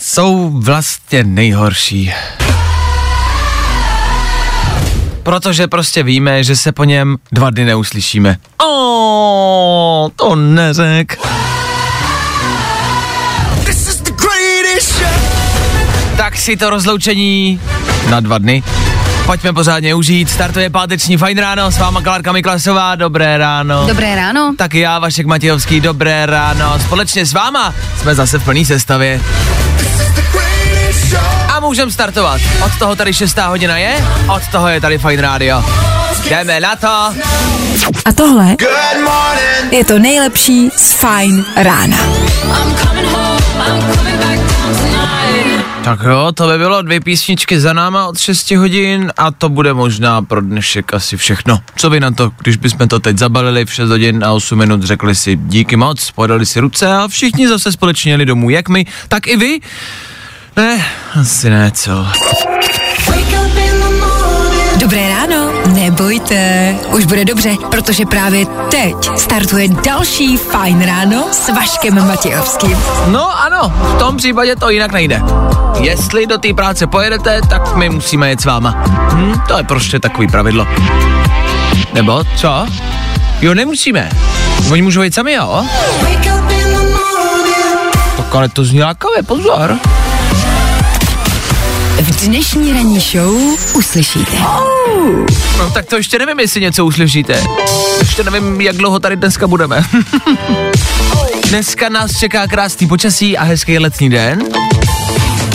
jsou vlastně nejhorší. Protože prostě víme, že se po něm dva dny neuslyšíme. O, to neřek. Tak si to rozloučení na dva dny. Pojďme pořádně užít. Startuje páteční fajn ráno s váma Klárka Miklasová. Dobré ráno. Dobré ráno. Tak já, Vašek Matějovský, dobré ráno. Společně s váma jsme zase v plný sestavě. A můžeme startovat. Od toho tady šestá hodina je, od toho je tady Fine Radio. Jdeme na to. A tohle je to nejlepší z Fajn rána. Tak jo, to by bylo dvě písničky za náma od 6 hodin a to bude možná pro dnešek asi všechno. Co vy na to, když bychom to teď zabalili v 6 hodin a 8 minut, řekli si díky moc, podali si ruce a všichni zase společně jeli domů, jak my, tak i vy? Ne, asi ne, co? Dobré ráno, nebojte, už bude dobře, protože právě teď startuje další Fajn ráno s Vaškem Matějovským. No ano, v tom případě to jinak nejde. Jestli do té práce pojedete, tak my musíme jet s váma. Hm, to je prostě takový pravidlo. Nebo co? Jo, nemusíme. Oni můžou jít sami, jo? Tak ale to zní lákavě, pozor. Dnešní ranní show uslyšíte. No tak to ještě nevím, jestli něco uslyšíte. Ještě nevím, jak dlouho tady dneska budeme. dneska nás čeká krásný počasí a hezký letní den.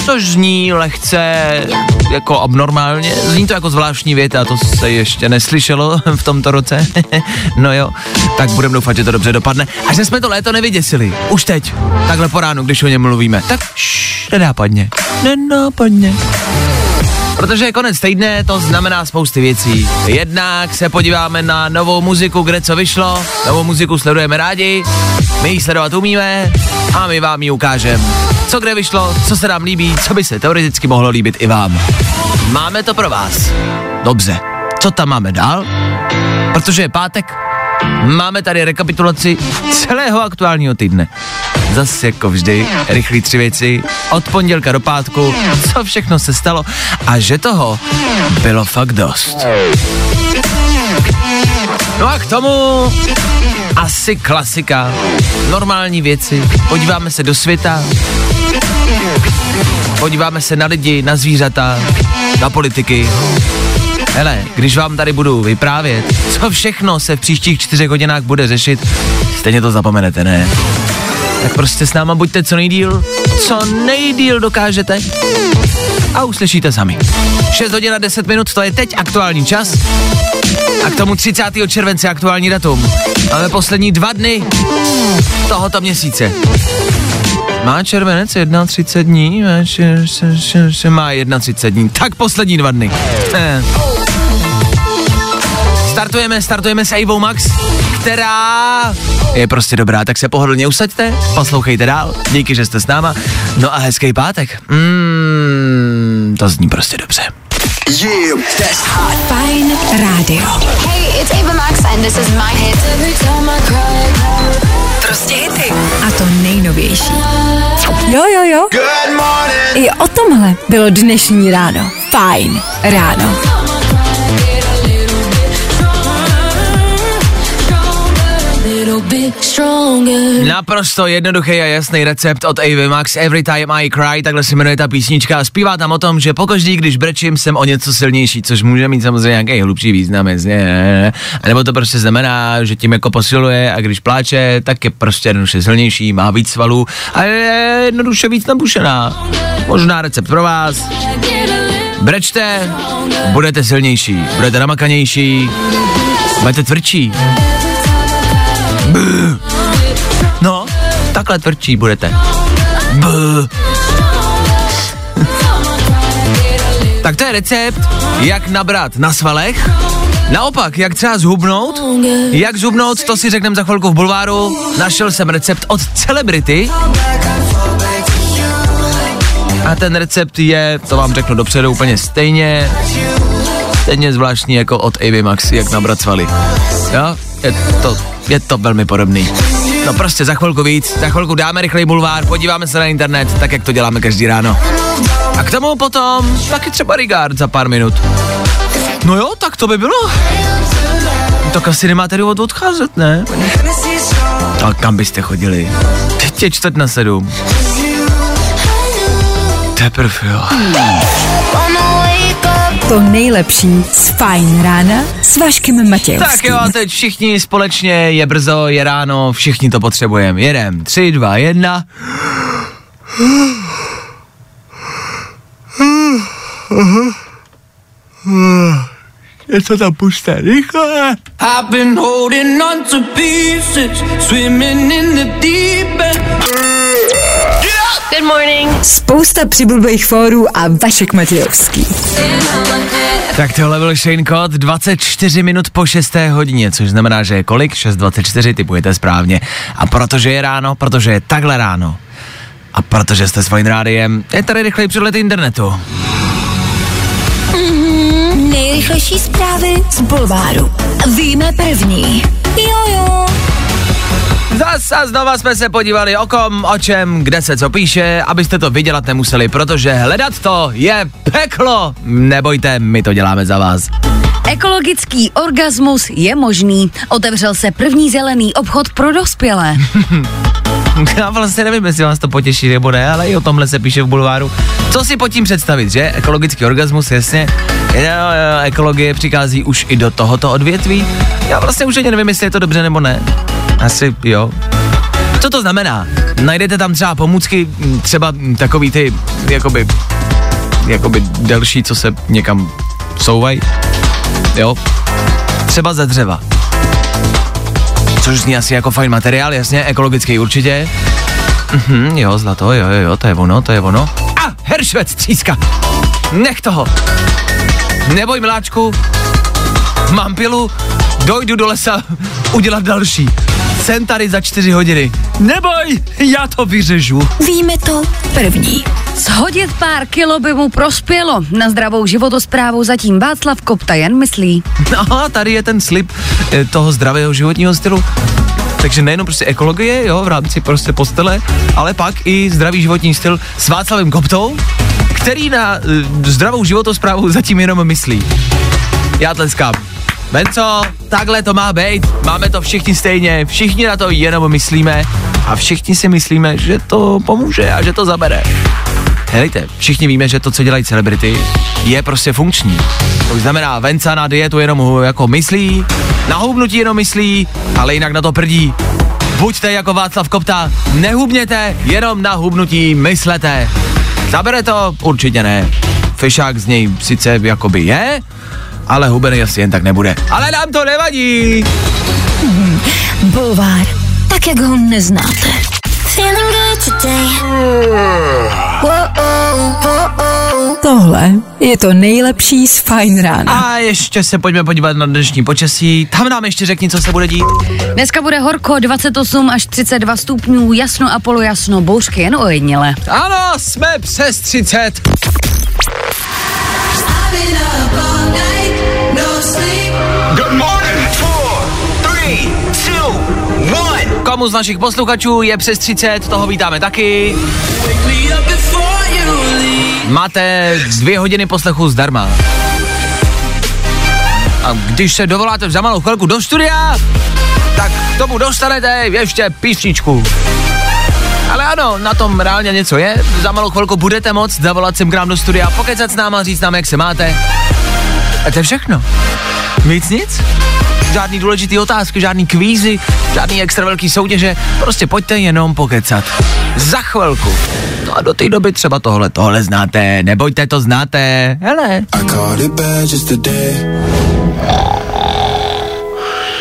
Což zní lehce jako abnormálně. Zní to jako zvláštní věta, to se ještě neslyšelo v tomto roce. no jo, tak budeme doufat, že to dobře dopadne. A že jsme to léto nevyděsili. Už teď, takhle po ránu, když o něm mluvíme. Tak šš, nenápadně. Nenápadně. Protože je konec týdne, to znamená spousty věcí. Jednak se podíváme na novou muziku, kde co vyšlo. Novou muziku sledujeme rádi, my ji sledovat umíme a my vám ji ukážeme. Co kde vyšlo, co se nám líbí, co by se teoreticky mohlo líbit i vám. Máme to pro vás. Dobře, co tam máme dál? Protože je pátek, máme tady rekapitulaci celého aktuálního týdne. Zase jako vždy, rychlí tři věci, od pondělka do pátku, co všechno se stalo a že toho bylo fakt dost. No a k tomu asi klasika, normální věci, podíváme se do světa, podíváme se na lidi, na zvířata, na politiky. Hele, když vám tady budu vyprávět, co všechno se v příštích čtyřech hodinách bude řešit, stejně to zapomenete, ne? Tak prostě s náma buďte co nejdíl, co nejdíl dokážete a uslyšíte sami. 6 hodin a 10 minut, to je teď aktuální čas. A k tomu 30. července aktuální datum. Máme poslední dva dny tohoto měsíce. Má červenec 31 dní? Má, če, če, če, če, má 31 dní. Tak poslední dva dny. Eh. Startujeme, startujeme s Avou Max, která je prostě dobrá, tak se pohodlně usaďte, poslouchejte dál, díky, že jste s náma, no a hezký pátek. Mm, to zní prostě dobře. Fajn rádio. Hey, it's Ava Max and this is my hit. Every time I cry. Prostě hity. A to nejnovější. Jo, jo, jo. I o tomhle bylo dnešní ráno. Fajn ráno. Naprosto jednoduchý a jasný recept od Avy Max Every Time I Cry, takhle se jmenuje ta písnička a zpívá tam o tom, že pokaždý, když brečím, jsem o něco silnější, což může mít samozřejmě nějaký hlubší význam, jasně. A nebo to prostě znamená, že tím jako posiluje a když pláče, tak je prostě jednoduše silnější, má víc svalů a je jednoduše víc nabušená. Možná recept pro vás. Brečte, budete silnější, budete namakanější, budete tvrdší. No, takhle tvrdší budete. Tak to je recept, jak nabrat na svalech. Naopak, jak třeba zhubnout, jak zhubnout, to si řekneme za chvilku v bulváru. Našel jsem recept od celebrity. A ten recept je, to vám řeknu dopředu úplně stejně, stejně zvláštní jako od Avy Max, jak nabrat svaly. Jo, je to, je to velmi podobný. No prostě za chvilku víc, za chvilku dáme rychlej bulvár, podíváme se na internet, tak jak to děláme každý ráno. A k tomu potom taky třeba regard za pár minut. No jo, tak to by bylo. Tak asi nemáte důvod odcházet, ne? A kam byste chodili? Teď je čtvrt na sedm. Teprv jo. To nejlepší z Fajn rána s Vaškem Matějovským. Tak jo, a teď všichni společně, je brzo, je ráno, všichni to potřebujeme. Jedem, tři, dva, jedna. Je to tam pusté, rychle. I've been holding on to pieces, swimming in the deep end. Good morning. Spousta přibulbých fórů a Vašek Matějovský. Tak tohle byl Shane Code, 24 minut po 6. hodině, což znamená, že je kolik? 6.24, typujete správně. A protože je ráno, protože je takhle ráno, a protože jste s Fine Rádiem, je tady rychlej přehled internetu. Nejrychlejší zprávy z Bulváru. Víme první. Jojo. Zas a znova jsme se podívali o kom, o čem, kde se co píše, abyste to vydělat nemuseli, protože hledat to je peklo. Nebojte, my to děláme za vás. Ekologický orgasmus je možný. Otevřel se první zelený obchod pro dospělé. Já vlastně nevím, jestli vás to potěší nebo ne, ale i o tomhle se píše v bulváru. Co si pod tím představit, že? Ekologický orgasmus, jasně. Jo, jo, ekologie přichází už i do tohoto odvětví. Já vlastně už ani nevím, jestli je to dobře nebo ne. Asi jo. Co to znamená? Najdete tam třeba pomůcky, třeba takový ty, jakoby, jakoby delší, co se někam souvají. Jo. Třeba ze dřeva což zní asi jako fajn materiál, jasně, ekologický určitě. Mhm, jo, zlato, jo, jo, jo, to je ono, to je ono. A, heršvec, tříska. Nech toho. Neboj, miláčku, mám pilu, dojdu do lesa udělat další. Jsem tady za čtyři hodiny. Neboj, já to vyřežu. Víme to první. Shodit pár kilo by mu prospělo. Na zdravou životosprávu zatím Václav Kopta jen myslí. No, tady je ten slib eh, toho zdravého životního stylu. Takže nejenom prostě ekologie, jo, v rámci prostě postele, ale pak i zdravý životní styl s Václavem Koptou, který na uh, zdravou životosprávu zatím jenom myslí. Já tleskám. Venco, takhle to má být, máme to všichni stejně, všichni na to jenom myslíme a všichni si myslíme, že to pomůže a že to zabere. Helejte, všichni víme, že to, co dělají celebrity, je prostě funkční. To znamená, Venca na dietu jenom jako myslí, na hubnutí jenom myslí, ale jinak na to prdí. Buďte jako Václav Kopta, nehubněte, jenom na hubnutí myslete. Zabere to? Určitě ne. Fešák z něj sice jakoby je, ale hubený asi jen tak nebude. Ale nám to nevadí. Bulvár. Tak, jak ho neznáte. Tohle je to nejlepší z Fajn rána. A ještě se pojďme podívat na dnešní počasí. Tam nám ještě řekni, co se bude dít. Dneska bude horko 28 až 32 stupňů, jasno a polojasno, bouřky jen ojediněle. Ano, jsme přes 30. one. Komu z našich posluchačů je přes 30, toho vítáme taky. Máte dvě hodiny poslechu zdarma. A když se dovoláte za malou chvilku do studia, tak k tomu dostanete ještě písničku. Ale ano, na tom reálně něco je. Za malou chvilku budete moct zavolat sem k nám do studia, pokecat s náma, říct nám, jak se máte. A to je všechno. Víc nic? Žádný důležitý otázky, žádný kvízy, žádný extra velký soutěže, prostě pojďte jenom pokecat. Za chvilku. No a do té doby třeba tohle, tohle znáte, nebojte, to znáte. Hele.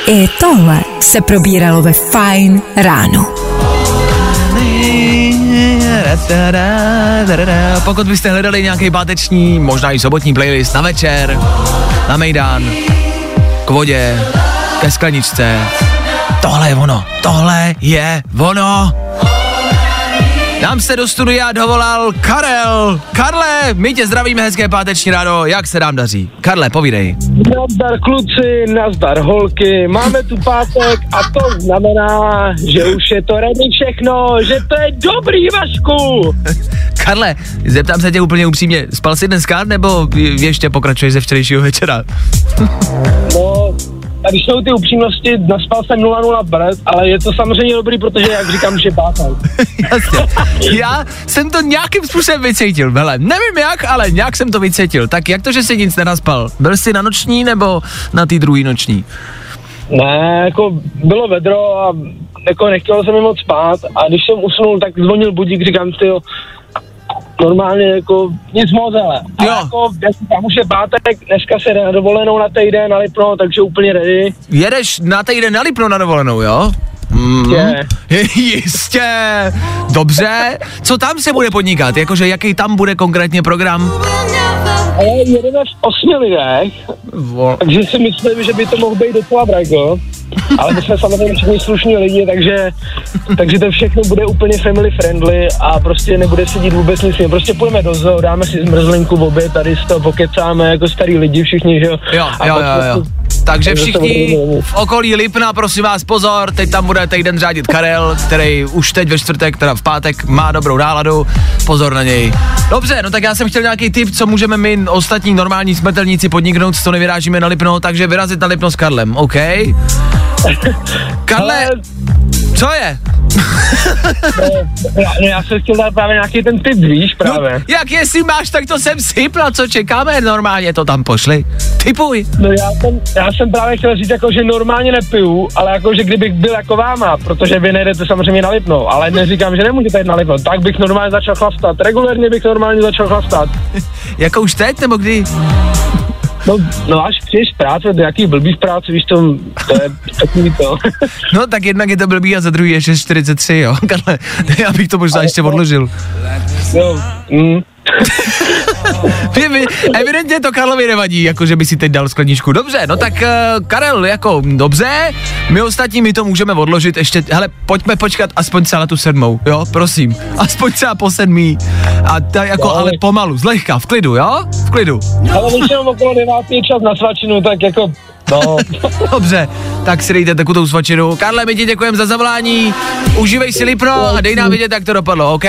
I tohle se probíralo ve Fajn ráno. Pokud byste hledali nějaký páteční, možná i sobotní playlist na večer, na Mejdán, k vodě, ke skleničce, tohle je ono, tohle je ono. Nám se do studia dovolal Karel. Karle, my tě zdravíme, hezké páteční ráno, jak se nám daří? Karle, povídej. Nazdar kluci, nazdar holky, máme tu pátek a to znamená, že už je to ready všechno, že to je dobrý Vašku. Karle, zeptám se tě úplně upřímně, spal jsi dneska, nebo ještě pokračuješ ze včerejšího večera? No, tady jsou ty upřímnosti, naspal jsem 0-0 brz, ale je to samozřejmě dobrý, protože jak říkám, že je pátek. Jasně. Já jsem to nějakým způsobem vycítil, hele, nevím jak, ale nějak jsem to vycítil. Tak jak to, že jsi nic nenaspal? Byl jsi na noční nebo na té druhé noční? Ne, jako bylo vedro a jako nechtěl jsem mi moc spát a když jsem usnul, tak zvonil budík, říkám si, jo, normálně jako nic moc, ale. A Jo. jako, jak tam už je pátek, dneska se jde na dovolenou na týden, na Lipno, takže úplně ready. Jedeš na týden na Lipno na dovolenou, jo? Mm, jistě. Dobře. Co tam se bude podnikat? Jakože jaký tam bude konkrétně program? Ale jedeme v osmi lidech, takže si myslím, že by to mohl být docela drago. Ale my jsme samozřejmě všichni slušní lidi, takže, takže to všechno bude úplně family friendly a prostě nebude sedět vůbec nic. Prostě půjdeme do zoo, dáme si zmrzlinku v obě, tady z toho pokecáme jako starý lidi všichni, že jo. Jo, A jo, jo, jo. Takže všichni v okolí Lipna, prosím vás, pozor, teď tam bude týden řádit Karel, který už teď ve čtvrtek, teda v pátek, má dobrou náladu, pozor na něj. Dobře, no tak já jsem chtěl nějaký tip, co můžeme my ostatní normální smrtelníci podniknout, co nevyrážíme na Lipno, takže vyrazit na Lipno s Karlem, OK? Karle, Ale- co je? Já, no, já jsem chtěl dát právě nějaký ten tip, víš, právě. No, jak jestli máš, tak to jsem syp, na co čekáme, normálně to tam pošli. Typuj. No já jsem, já jsem právě chtěl říct, jako, že normálně nepiju, ale jako, že kdybych byl jako váma, protože vy nejdete samozřejmě na Lipno, ale neříkám, že nemůžete jít na Lipno, tak bych normálně začal chlastat. Regulérně bych normálně začal chlastat. Jako už teď, nebo kdy? No, no až přijdeš práce, do jaký blbý v práci, víš to, to je takový to. No tak jednak je to blbý a za druhý je 6.43, jo, Karle, já bych to možná ještě odložil. jo, mm. Evidentně to Karlovi nevadí, jako že by si teď dal skleničku. Dobře, no tak uh, Karel, jako dobře, my ostatní my to můžeme odložit ještě, hele, pojďme počkat aspoň na tu sedmou, jo, prosím, aspoň třeba po sedmý. A ta jako, Jo, ale ale- pomalu, zlehka, v klidu, jo, v klidu. Ale většinou okolo devátý je čas na svačinu, tak jako, no, Dobře, tak si dejte takovou svačinu. Karle, my ti děkujeme za zavolání, užívej si Lipno a dej nám vědět, jak to dopadlo, OK?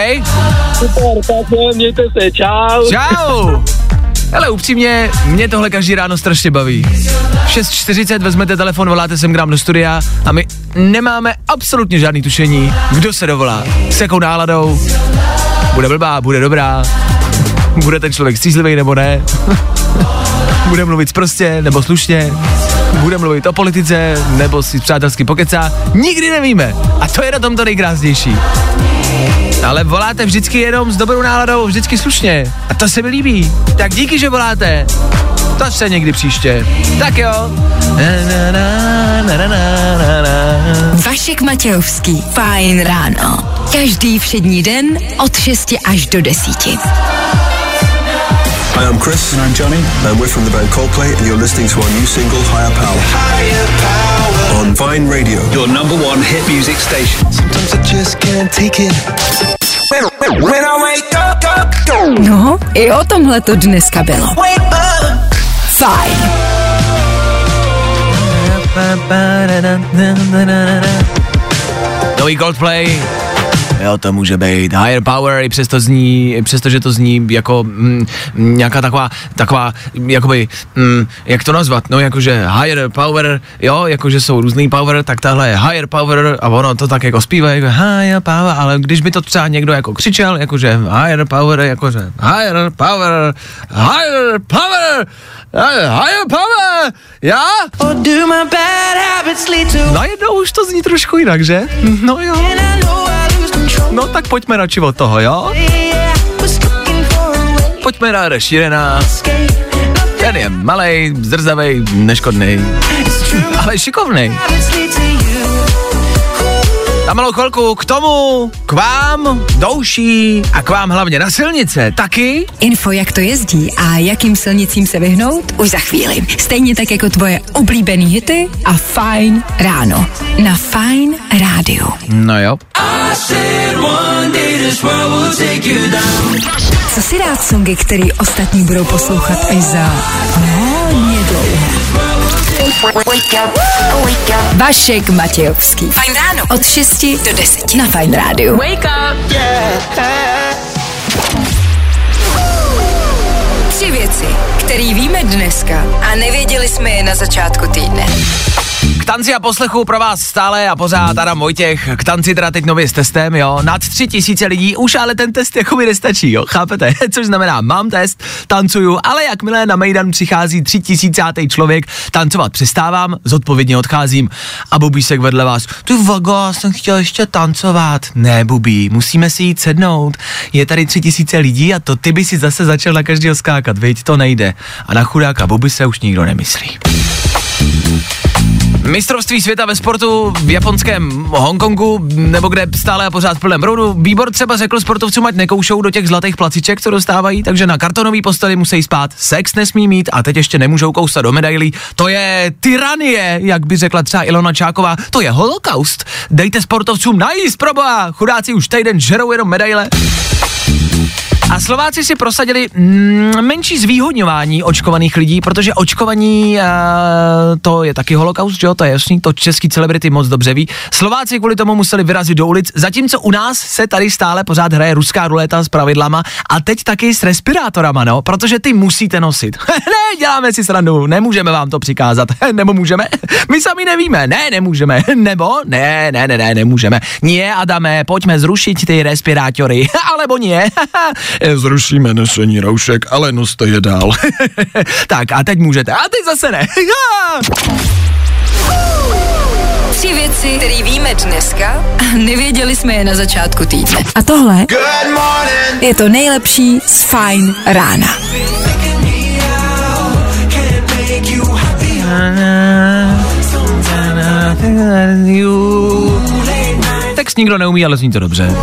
Super, tak jo, mějte se, čau. Čau! Ale upřímně, mě tohle každý ráno strašně baví. 6.40 vezmete telefon, voláte sem k nám do studia a my nemáme absolutně žádný tušení, kdo se dovolá, s jakou náladou, bude blbá, bude dobrá, bude ten člověk střízlivý nebo ne, bude mluvit prostě nebo slušně, bude mluvit o politice nebo si přátelsky pokecá, nikdy nevíme. A to je na tom to nejkrásnější. Ale voláte vždycky jenom s dobrou náladou, vždycky slušně. A to se mi líbí. Tak díky, že voláte. To se někdy příště. Tak jo. Na, na, na. Vašek Matějovský. Fajn ráno. Každý všední den od 6 až do 10. Hi, I'm Chris. And I'm Johnny. And we're from the band Coldplay, and you're listening to our new single, Higher Power. On Vine Radio. Your number one hit music station. Sometimes I just can't take it. When I wake up, up, go, No, i o tomhle to dneska bylo. Fajn. Nový Coldplay. Jo, to může být Higher Power, i přesto zní, i přesto, že to zní jako mm, nějaká taková, taková, jakoby, mm, jak to nazvat, no jakože Higher Power, jo, jakože jsou různý power, tak tahle je Higher Power a ono to tak jako zpívá, jako Higher Power, ale když by to třeba někdo jako křičel, jakože Higher Power, jakože Higher Power, Higher Power, Higher Power, já? Najednou už to zní trošku jinak, že? No jo. No tak pojďme radši od toho, jo? Pojďme na Reširena. Ten je malej, zrzavej, neškodný, ale šikovný. Za malou chvilku k tomu, k vám, douší a k vám hlavně na silnice taky. Info, jak to jezdí a jakým silnicím se vyhnout, už za chvíli. Stejně tak jako tvoje oblíbený hity a Fine ráno. Na Fine rádiu. No jo. Co si rád songy, který ostatní budou poslouchat až za hodně dlouho. Vašek Matějovský. Fajn ráno. Od 6 do 10 na Fajn rádiu. Wake up. Tři věci, které víme dneska a nevěděli jsme je na začátku týdne. K tanci a poslechu pro vás stále a pořád Adam Vojtěch. K tanci teda teď nově s testem, jo. Nad tři tisíce lidí, už ale ten test jako mi nestačí, jo. Chápete? Což znamená, mám test, tancuju, ale jakmile na Mejdan přichází tři tisícátý člověk, tancovat přestávám, zodpovědně odcházím a Bubísek vedle vás. Ty vago, jsem chtěl ještě tancovat. Ne, Bubí, musíme si jít sednout. Je tady tři tisíce lidí a to ty by si zase začal na každého skákat, viď? To nejde. A na chudáka Buby se už nikdo nemyslí. Mistrovství světa ve sportu v japonském Hongkongu, nebo kde stále a pořád v plném proudu. Výbor třeba řekl sportovcům, ať nekoušou do těch zlatých placiček, co dostávají, takže na kartonový postely musí spát, sex nesmí mít a teď ještě nemůžou kousat do medailí. To je tyranie, jak by řekla třeba Ilona Čáková, to je holokaust. Dejte sportovcům najíst, proboha, chudáci už týden žerou jenom medaile. A Slováci si prosadili mm, menší zvýhodňování očkovaných lidí, protože očkovaní uh, to je taky holokaust, že jo, to je jasný, to český celebrity moc dobře ví. Slováci kvůli tomu museli vyrazit do ulic, zatímco u nás se tady stále pořád hraje ruská ruleta s pravidlama a teď taky s respirátorama, no, protože ty musíte nosit. ne, děláme si srandu, nemůžeme vám to přikázat, nebo můžeme? My sami nevíme, ne, nemůžeme, nebo ne, ne, ne, ne, nemůžeme. Nie, Adame, pojďme zrušit ty respirátory, alebo nie. Zrušíme nošení roušek, ale noste je dál. tak a teď můžete. A teď zase ne. Tři věci, které víme dneska a nevěděli jsme je na začátku týdne. A tohle je to nejlepší z Fine rána. Text nikdo neumí, ale zní to dobře.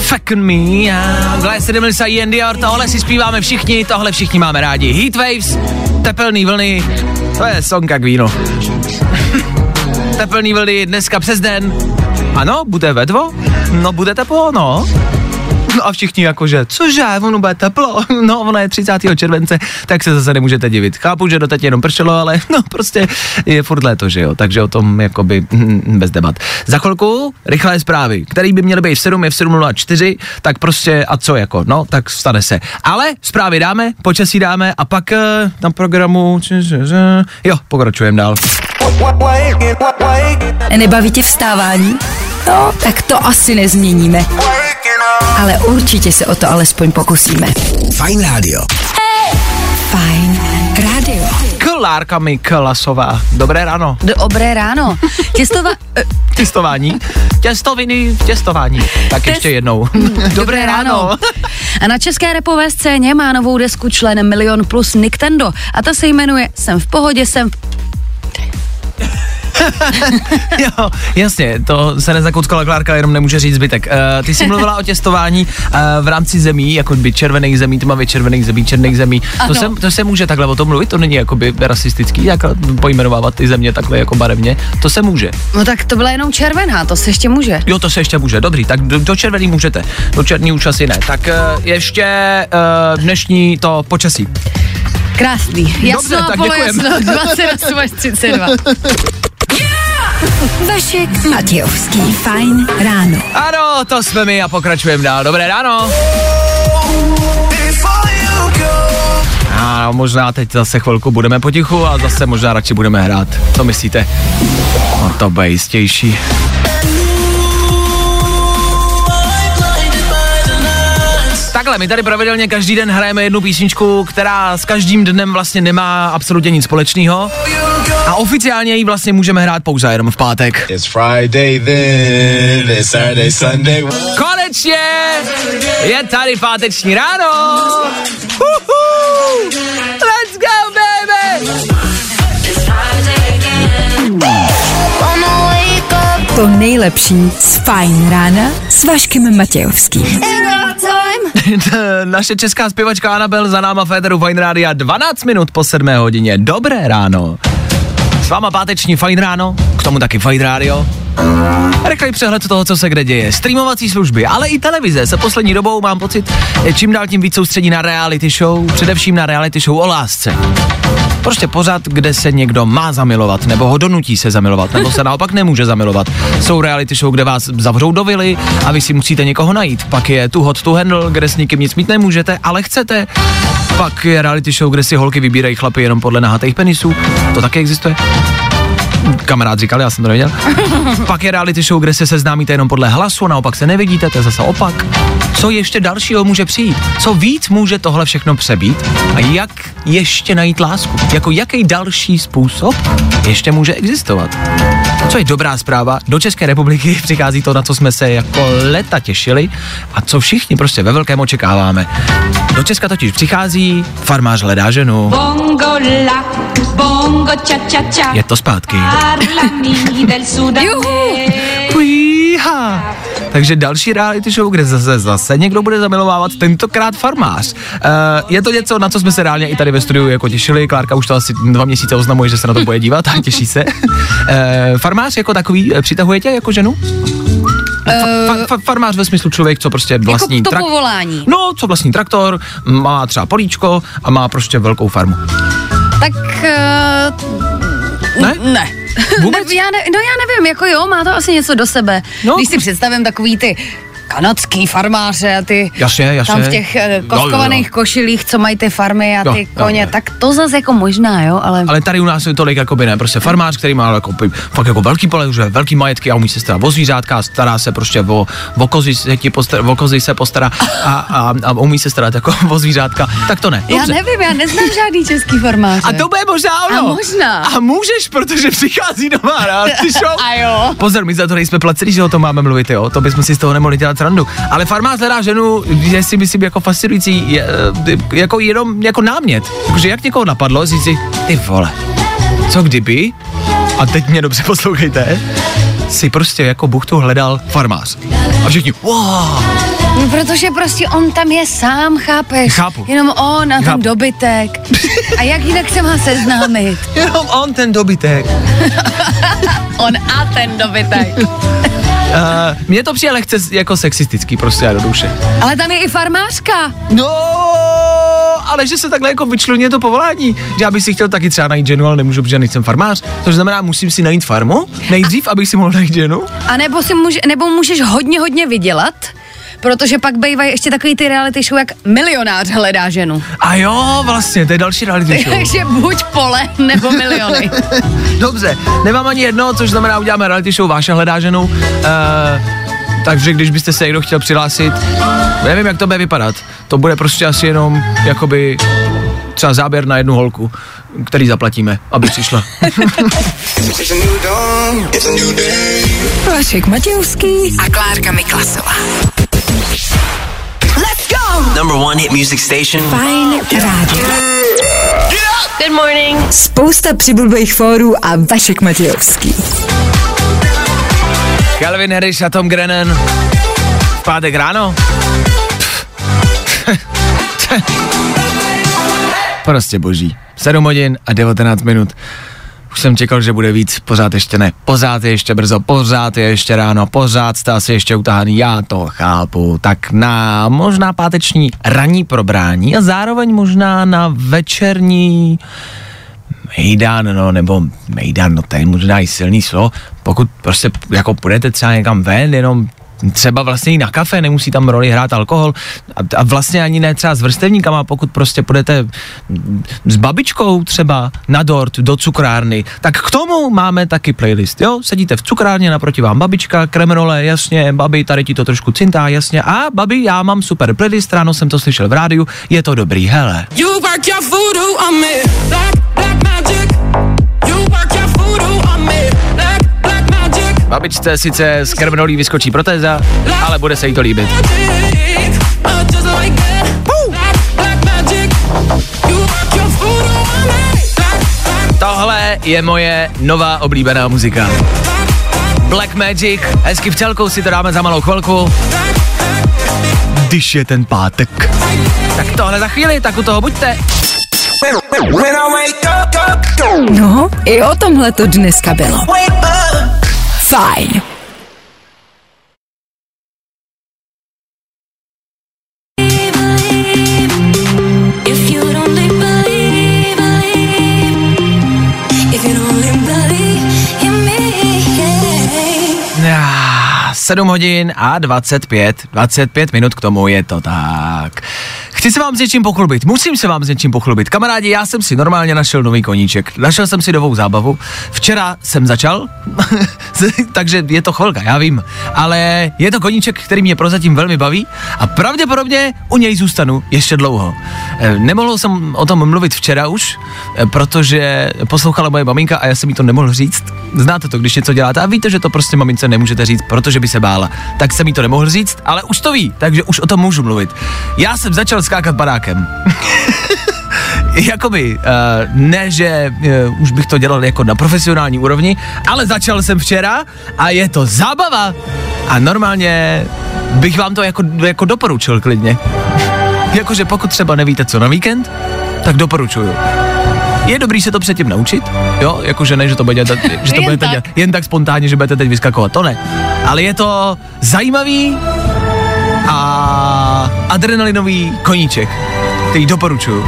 Fucking me. Glass Remilsa Ian Dior, tohle si zpíváme všichni, tohle všichni máme rádi. Heatwaves, tepelný vlny, to je song jak víno. tepelný vlny dneska přes den. Ano, bude vedvo? No, bude teplo, no. No a všichni jakože, cože, ono bude teplo, no ono je 30. července, tak se zase nemůžete divit. Chápu, že doteď jenom pršelo, ale no prostě je furt léto, že jo, takže o tom jakoby hm, bez debat. Za chvilku rychlé zprávy, které by měly být v 7, je v 7.04, tak prostě a co jako, no, tak stane se. Ale zprávy dáme, počasí dáme a pak uh, na programu, jo, pokračujeme dál. Nebaví tě vstávání? No, tak to asi nezměníme. Ale určitě se o to alespoň pokusíme. Fajn rádio. Fajn rádio. Klárka Mikalasová. Dobré ráno. Dobré ráno. Těstova... Těstování. Těstoviny v těstování. Tak ještě jednou. Dobré ráno. A na české repové scéně má novou desku člen Milion plus Nintendo a ta se jmenuje Jsem v pohodě, jsem v... jo, jasně, to se nezakuckala Klárka, jenom nemůže říct zbytek. Uh, ty jsi mluvila o těstování uh, v rámci zemí, jako by červených zemí, tmavě červených zemí, černých zemí. To se, to se může takhle o tom mluvit, to není jakoby rasistický, jak pojmenovávat ty země takhle jako barevně. To se může. No tak to byla jenom červená, to se ještě může. Jo, to se ještě může, dobrý, tak do, do červený můžete, do černý už asi ne. Tak uh, ještě uh, dnešní to počasí. Krásný. Jasno tak a polojasno, děkujeme. 28 až 32. Vašek Matějovský. Fajn ráno. Ano, to jsme my a pokračujeme dál. Dobré ráno. A možná teď zase chvilku budeme potichu a zase možná radši budeme hrát. Co myslíte? No to bude jistější. Takhle, my tady pravidelně každý den hrajeme jednu písničku, která s každým dnem vlastně nemá absolutně nic společného. A oficiálně ji vlastně můžeme hrát pouze jenom v pátek. It's Friday then, it's Saturday, Sunday. Konečně je tady páteční ráno. Uhu. Let's go, baby! To nejlepší z Fajn rána s Vaškem Matějovským. Naše česká zpěvačka Anabel za náma Féteru Fine Rádia 12 minut po 7 hodině. Dobré ráno. S váma páteční Fine Ráno, k tomu taky Fine Radio. Rychlej přehled toho, co se kde děje. Streamovací služby, ale i televize se poslední dobou, mám pocit, čím dál tím víc soustředí na reality show, především na reality show o lásce. Prostě pořád, kde se někdo má zamilovat, nebo ho donutí se zamilovat, nebo se naopak nemůže zamilovat. Jsou reality show, kde vás zavřou do vily a vy si musíte někoho najít. Pak je tu hot to handle, kde s nikým nic mít nemůžete, ale chcete. Pak je reality show, kde si holky vybírají chlapy jenom podle nahatých penisů. To taky existuje kamarád říkal, já jsem to nevěděl. Pak je reality show, kde se seznámíte jenom podle hlasu, naopak se nevidíte, to je zase opak. Co ještě dalšího může přijít? Co víc může tohle všechno přebít? A jak ještě najít lásku? Jako jaký další způsob ještě může existovat? Co je dobrá zpráva, do České republiky přichází to, na co jsme se jako leta těšili a co všichni prostě ve velkém očekáváme. Do Česka totiž přichází farmář hledá ženu. Bongo la, bongo cha cha cha. Je to zpátky. Sudane. Ujíha. Takže další reality show, kde zase, zase někdo bude zamilovávat, tentokrát farmář. Uh, je to něco, na co jsme se reálně i tady ve studiu jako těšili. Klárka už to asi dva měsíce oznamuje, že se na to bude dívat a těší se. Uh, farmář jako takový eh, přitahuje tě jako ženu? Fa- fa- fa- farmář ve smyslu člověk, co prostě vlastní jako to trak- povolání. No, co vlastní traktor, má třeba políčko a má prostě velkou farmu. Tak uh, Ne? ne. Vůbec? ne, já ne, no já nevím, jako jo, má to asi něco do sebe. No. Když si představím takový ty kanadský farmáře a ty Jasně, jasně. tam v těch eh, Jo, jo, koskovaných jo. košilích, co mají ty farmy a Jo, ty jo, koně, jo. tak to zase jako možná, jo, ale... Ale tady u nás je tolik jako by ne, prostě farmář, který má jako, fakt jako velký pole, už je velký majetky a umí se starat o zvířátka, stará se prostě o, o, kozy, se ti postará, o kozy se postará a, a, a, umí se starat jako o zvířátka, tak to ne. já Dobře. nevím, já neznám žádný český farmáře. A to bude možná ono. A možná. A můžeš, protože přichází nová show. A jo. Pozor, my za to nejsme placeni, že o tom máme mluvit, jo. To bychom si z toho nemohli dělat srandu. Ale farmář hledá ženu, je si myslím jako fascinující, je, eh, jako jenom jako námět. Jakože jak někoho napadlo, říct si, ty vole, co kdyby, a teď mě dobře poslouchejte, si prostě jako buchtu hledal farmář. A všichni, wow, No, protože prostě on tam je sám, chápeš? Chápu. Jenom on a ten dobytek. A jak jinak se má seznámit? jenom on ten dobytek. On a ten dobytek. Uh, mně to přijde lehce jako sexistický prostě a do duše. Ale tam je i farmářka. No, ale že se takhle jako vyčluje to povolání. Že já bych si chtěl taky třeba najít ženu, ale nemůžu, protože nejsem farmář. To znamená, musím si najít farmu nejdřív, abych si mohl najít ženu. A nebo, si může, nebo můžeš hodně, hodně vydělat, protože pak bývají ještě takový ty reality show, jak milionář hledá ženu. A jo, vlastně, to je další reality show. Takže buď pole, nebo miliony. Dobře, nemám ani jedno, což znamená, uděláme reality show Váša hledá ženu. Uh, takže když byste se někdo chtěl přihlásit, nevím, jak to bude vypadat. To bude prostě asi jenom, jakoby, třeba záběr na jednu holku, který zaplatíme, aby přišla. Vašek Matějovský a Klárka Miklasová. Number one hit music station. Fajn rádio. Good morning. Spousta přibulbých fórů a Vašek Matějovský. Calvin Harris a Tom Grennan. V pátek ráno. prostě boží. 7 hodin a 19 minut. Už jsem čekal, že bude víc, pořád ještě ne. Pořád je ještě brzo, pořád je ještě ráno, pořád jste asi ještě utahaný, já to chápu. Tak na možná páteční ranní probrání a zároveň možná na večerní mejdan, no, nebo mejdan, no to je možná i silný slovo, pokud prostě jako půjdete třeba někam ven, jenom třeba vlastně i na kafe, nemusí tam roli hrát alkohol a, a vlastně ani ne třeba s vrstevníkama, pokud prostě půjdete s babičkou třeba na dort do cukrárny, tak k tomu máme taky playlist, jo, sedíte v cukrárně, naproti vám babička, kremrole, jasně, babi, tady ti to trošku cintá, jasně, a babi, já mám super playlist, ráno jsem to slyšel v rádiu, je to dobrý, hele. You work your voodoo on me. Black, black. Babičce sice z krmnolí vyskočí protéza, ale bude se jí to líbit. Tohle je moje nová oblíbená muzika. Black Magic, hezky včelkou si to dáme za malou chvilku. Když je ten pátek. Tak tohle za chvíli, tak u toho buďte. No, i o tomhle to dneska bylo. Fajn. 7 hodin a 25, 25 minut k tomu je to tak. Chci se vám s něčím pochlubit, musím se vám s něčím pochlubit. Kamarádi, já jsem si normálně našel nový koníček. Našel jsem si novou zábavu. Včera jsem začal, takže je to chvilka, já vím. Ale je to koníček, který mě prozatím velmi baví a pravděpodobně u něj zůstanu ještě dlouho. Eh, Nemohl jsem o tom mluvit včera už, eh, protože poslouchala moje maminka a já jsem jí to nemohl říct. Znáte to, když něco děláte a víte, že to prostě mamince nemůžete říct, protože by se bála. Tak jsem jí to nemohl říct, ale už to ví, takže už o tom můžu mluvit. Já jsem začal skákat badákem. Jakoby, uh, ne, že uh, už bych to dělal jako na profesionální úrovni, ale začal jsem včera a je to zábava. A normálně bych vám to jako, jako doporučil klidně. Jakože pokud třeba nevíte co na víkend, tak doporučuju. Je dobrý se to předtím naučit, jo, jakože ne, že to, budete, že to Jen budete tak. dělat jen tak spontánně, že budete teď vyskakovat, to ne. Ale je to zajímavý a adrenalinový koníček, který doporučuju.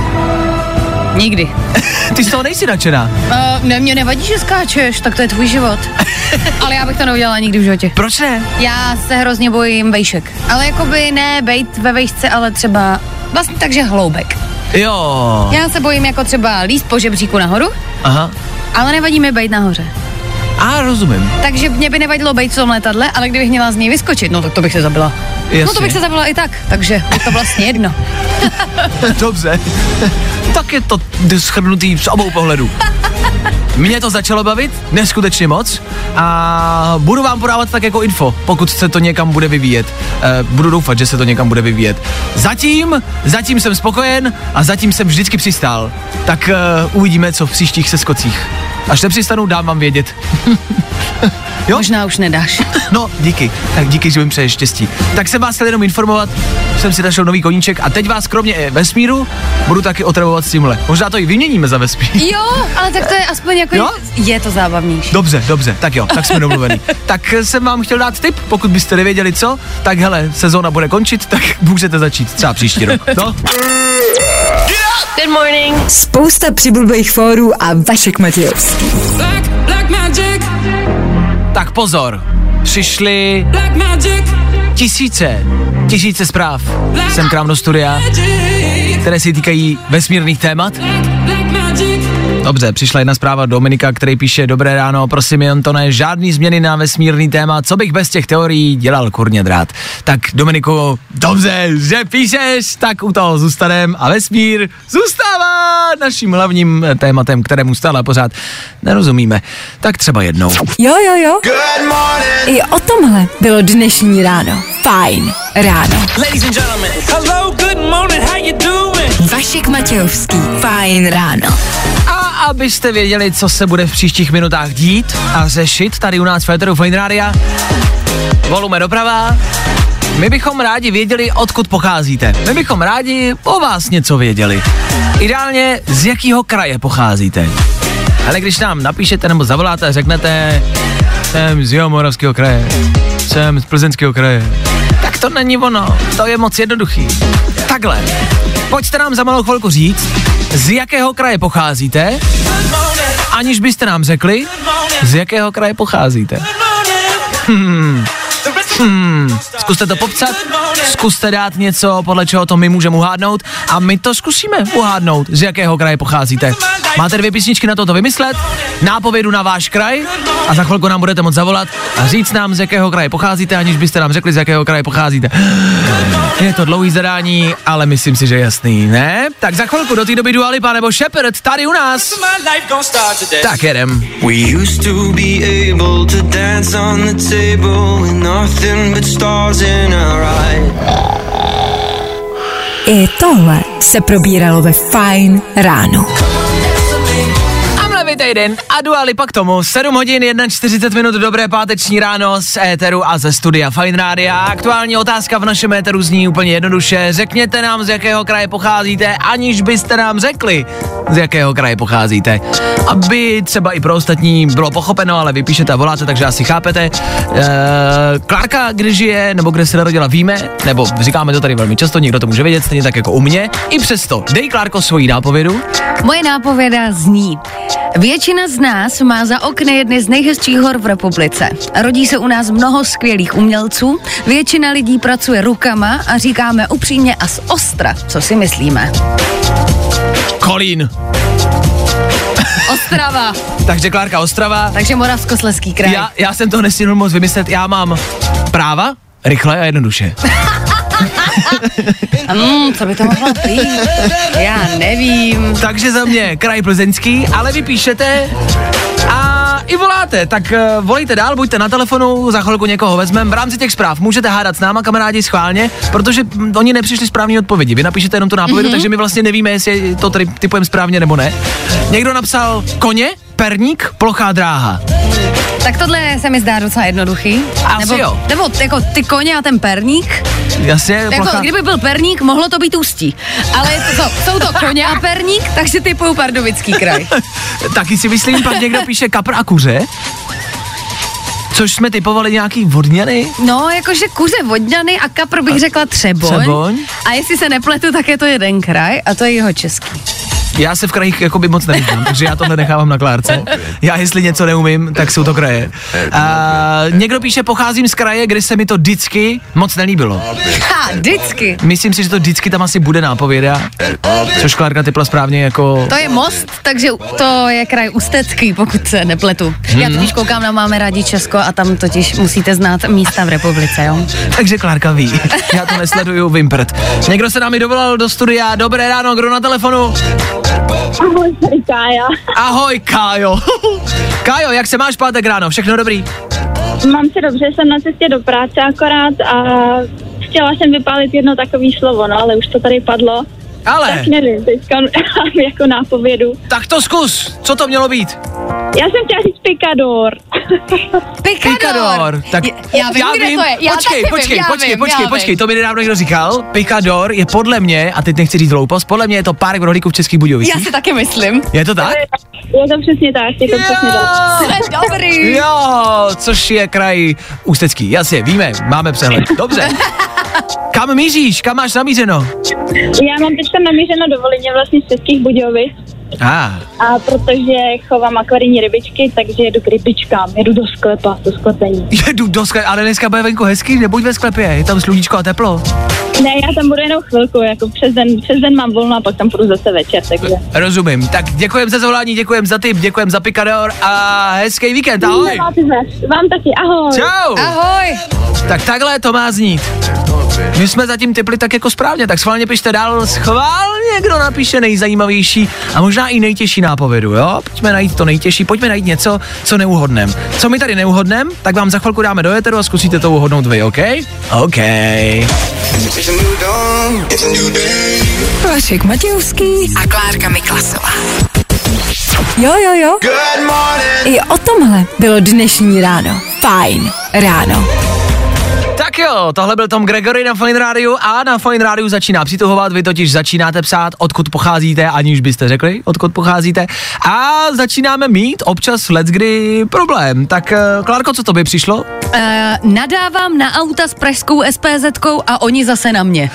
Nikdy. Ty z toho nejsi nadšená. Uh, ne, mě nevadí, že skáčeš, tak to je tvůj život. Ale já bych to neudělala nikdy v životě. Proč ne? Já se hrozně bojím vejšek. Ale jakoby ne bejt ve vejšce, ale třeba vlastně takže hloubek. Jo. Já se bojím jako třeba líst po žebříku nahoru, Aha. ale nevadí mi bejt nahoře. A rozumím. Takže mě by nevadilo bejt v tom letadle, ale kdybych měla z něj vyskočit, no tak to bych se zabila. Jasně. No to bych se zabila i tak, takže je to vlastně jedno. Dobře. tak je to schrnutý z obou pohledů. Mě to začalo bavit, neskutečně moc a budu vám podávat tak jako info, pokud se to někam bude vyvíjet. E, budu doufat, že se to někam bude vyvíjet. Zatím, zatím jsem spokojen a zatím jsem vždycky přistál. Tak e, uvidíme, co v příštích seskocích. Až nepřistanu, dám vám vědět. jo? Možná už nedáš. No, díky. Tak díky, že mi přeje štěstí. Tak jsem vás chtěl jenom informovat, jsem si našel nový koníček a teď vás kromě eh, vesmíru budu taky otravovat s tímhle. Možná to i vyměníme za vesmír. Jo, ale tak to je aspoň jako... Jo? Je to zábavnější. Dobře, dobře, tak jo, tak jsme domluveni. tak eh, jsem vám chtěl dát tip, pokud byste nevěděli co, tak hele, sezóna bude končit, tak můžete začít třeba příští rok. No? Good morning. Spousta přibulbých fórů a Vašek Matějovský. Black, black magic, Tak pozor, přišli tisíce, tisíce zpráv sem k nám do studia, které se týkají vesmírných témat. Dobře, přišla jedna zpráva od Dominika, který píše Dobré ráno, prosím jen to ne, žádný změny na vesmírný téma, co bych bez těch teorií dělal kurně drát. Tak Dominiku, dobře, že píšeš, tak u toho zůstanem a vesmír zůstává naším hlavním tématem, kterému stále pořád nerozumíme. Tak třeba jednou. Jo, jo, jo. I o tomhle bylo dnešní ráno. Fajn ráno. Ladies and gentlemen. Hello, good morning, how you doing? Vašek Matějovský. Fajn ráno. A abyste věděli, co se bude v příštích minutách dít a řešit tady u nás v Féteru Fine volume doprava, my bychom rádi věděli, odkud pocházíte. My bychom rádi o vás něco věděli. Ideálně, z jakého kraje pocházíte. Ale když nám napíšete nebo zavoláte a řeknete, jsem z Jihomoravského kraje, jsem z Plzeňského kraje, tak to není ono, to je moc jednoduchý. Takhle, pojďte nám za malou chvilku říct, z jakého kraje pocházíte, aniž byste nám řekli, z jakého kraje pocházíte. Hmm. Hmm. Zkuste to popsat, zkuste dát něco, podle čeho to my můžeme uhádnout a my to zkusíme uhádnout, z jakého kraje pocházíte. Máte dvě písničky na to to vymyslet, nápovědu na váš kraj a za chvilku nám budete moct zavolat a říct nám, z jakého kraje pocházíte, aniž byste nám řekli, z jakého kraje pocházíte. Je to dlouhý zadání, ale myslím si, že jasný, ne? Tak za chvilku do té doby Dua Lipa nebo Shepard tady u nás. Tak jedem. We used to be able to dance on the table with nothing but stars in our eyes. I tohle se probíralo ve Fajn ráno. Nový týden a Dua Lipa k tomu. 7 hodin 41 minut, dobré páteční ráno z éteru a ze studia Fine Radio. Aktuální otázka v našem éteru zní úplně jednoduše. Řekněte nám, z jakého kraje pocházíte, aniž byste nám řekli, z jakého kraje pocházíte. Aby třeba i pro ostatní bylo pochopeno, ale vy píšete a voláte, takže asi chápete. Eee, Klárka, kde žije, nebo kde se narodila, víme, nebo říkáme to tady velmi často, někdo to může vědět, stejně tak jako u mě. I přesto, dej Klárko svoji nápovědu. Moje nápověda zní. Většina z nás má za okny jedny z nejhezčích hor v republice. Rodí se u nás mnoho skvělých umělců, většina lidí pracuje rukama a říkáme upřímně a z ostra, co si myslíme. Kolín. Ostrava. Takže Klárka Ostrava. Takže Moravskosleský kraj. Já, já jsem to nestihl moc vymyslet, já mám práva, rychle a jednoduše. Mm, co by to mohlo být? Já nevím. Takže za mě kraj plzeňský, ale vy píšete a i voláte, tak uh, volejte dál, buďte na telefonu, za chvilku někoho vezmeme. V rámci těch zpráv můžete hádat s náma, kamarádi, schválně, protože mm, oni nepřišli správní odpovědi. Vy napíšete jenom tu nápovědu, mm-hmm. takže my vlastně nevíme, jestli to tady typujeme správně nebo ne. Někdo napsal koně, perník, plochá dráha. Tak tohle se mi zdá docela jednoduchý. Asi nebo, jo. Nebo jako ty koně a ten perník. Jasně, Jako, plochá... kdyby byl perník, mohlo to být ústí. Ale to, jsou to koně a perník, takže typuju Pardubický kraj. Taky si myslím, pak někdo píše kapr a kuře. Což jsme typovali nějaký vodňany. No, jakože kuře vodňany a kapr bych řekla třeboň. Třeboň. A jestli se nepletu, tak je to jeden kraj a to je jeho český. Já se v krajích jakoby moc nevyznám, takže já tohle nechávám na Klárce. Já jestli něco neumím, tak jsou to kraje. A, někdo píše, pocházím z kraje, kde se mi to vždycky moc nelíbilo. Ha, vždycky. Myslím si, že to vždycky tam asi bude nápověda, což Klárka typla správně jako... To je most, takže to je kraj Ústecký, pokud se nepletu. Já Mhm. totiž koukám na Máme rádi Česko a tam totiž musíte znát místa v republice, jo? Takže Klárka ví. Já to nesleduju, Vimpert. Někdo se nám i dovolal do studia. Dobré ráno, kdo na telefonu? Ahoj, Kája. Ahoj, Kájo. Kájo, jak se máš pátek ráno? Všechno dobrý? Mám se dobře, jsem na cestě do práce akorát a chtěla jsem vypálit jedno takový slovo, no ale už to tady padlo. Ale. Tak nevím, teďka jako nápovědu. Tak to zkus. Co to mělo být? Já jsem chtěla říct pikador. Pikador. Tak Já vím, kde to je. Já počkej, taky počkej, vím, já počkej, vím, počkej, já počkej, vím. to mi nedávno někdo říkal. Pikador je podle mě, a teď nechci říct hloupost, podle mě je to párek v rohlíku v Českých Budějovicích. Já si taky myslím. Je to tak? Je to přesně tak, je to přesně tak. Jsi dobrý. Jo, což je kraj Ústecký. Jasně, víme, máme přehled. Dobře. Kam míříš? Kam máš namířeno? Já mám teďka namířeno do Volině vlastně z Českých Budějovic. A, A protože chovám akvarijní rybičky, takže jedu k rybičkám, jedu do sklepa, do sklepení. jedu do sklepa, ale dneska bude venku hezký, nebuď ve sklepě, je tam sluníčko a teplo. Ne, já tam budu jenom chvilku, jako přes den, přes den mám volno a pak tam půjdu zase večer, takže. Rozumím. Tak děkujem za zavolání, děkujem za tip, děkujem za Pikador a hezký víkend, ahoj. Vám taky, ahoj. Čau. Ahoj. Tak takhle to má znít. My jsme zatím typli tak jako správně, tak schválně pište dál, schválně, kdo napíše nejzajímavější a možná i nejtěžší nápovědu, jo? Pojďme najít to nejtěžší, pojďme najít něco, co neuhodnem. Co my tady neuhodnem, tak vám za chvilku dáme do éteru a zkusíte to uhodnout vy, OK? OK. Vašek Matějovský a Klárka Miklasová. Jo, jo, jo. I o tomhle bylo dnešní ráno. Fajn ráno. Tak jo, tohle byl Tom Gregory na Fine Radio a na Fine Radio začíná přituhovat, vy totiž začínáte psát, odkud pocházíte, aniž byste řekli, odkud pocházíte a začínáme mít občas leckdy problém. Tak eh, Klárko, co to by přišlo? Uh, nadávám na auta s pražskou SPZ a oni zase na mě.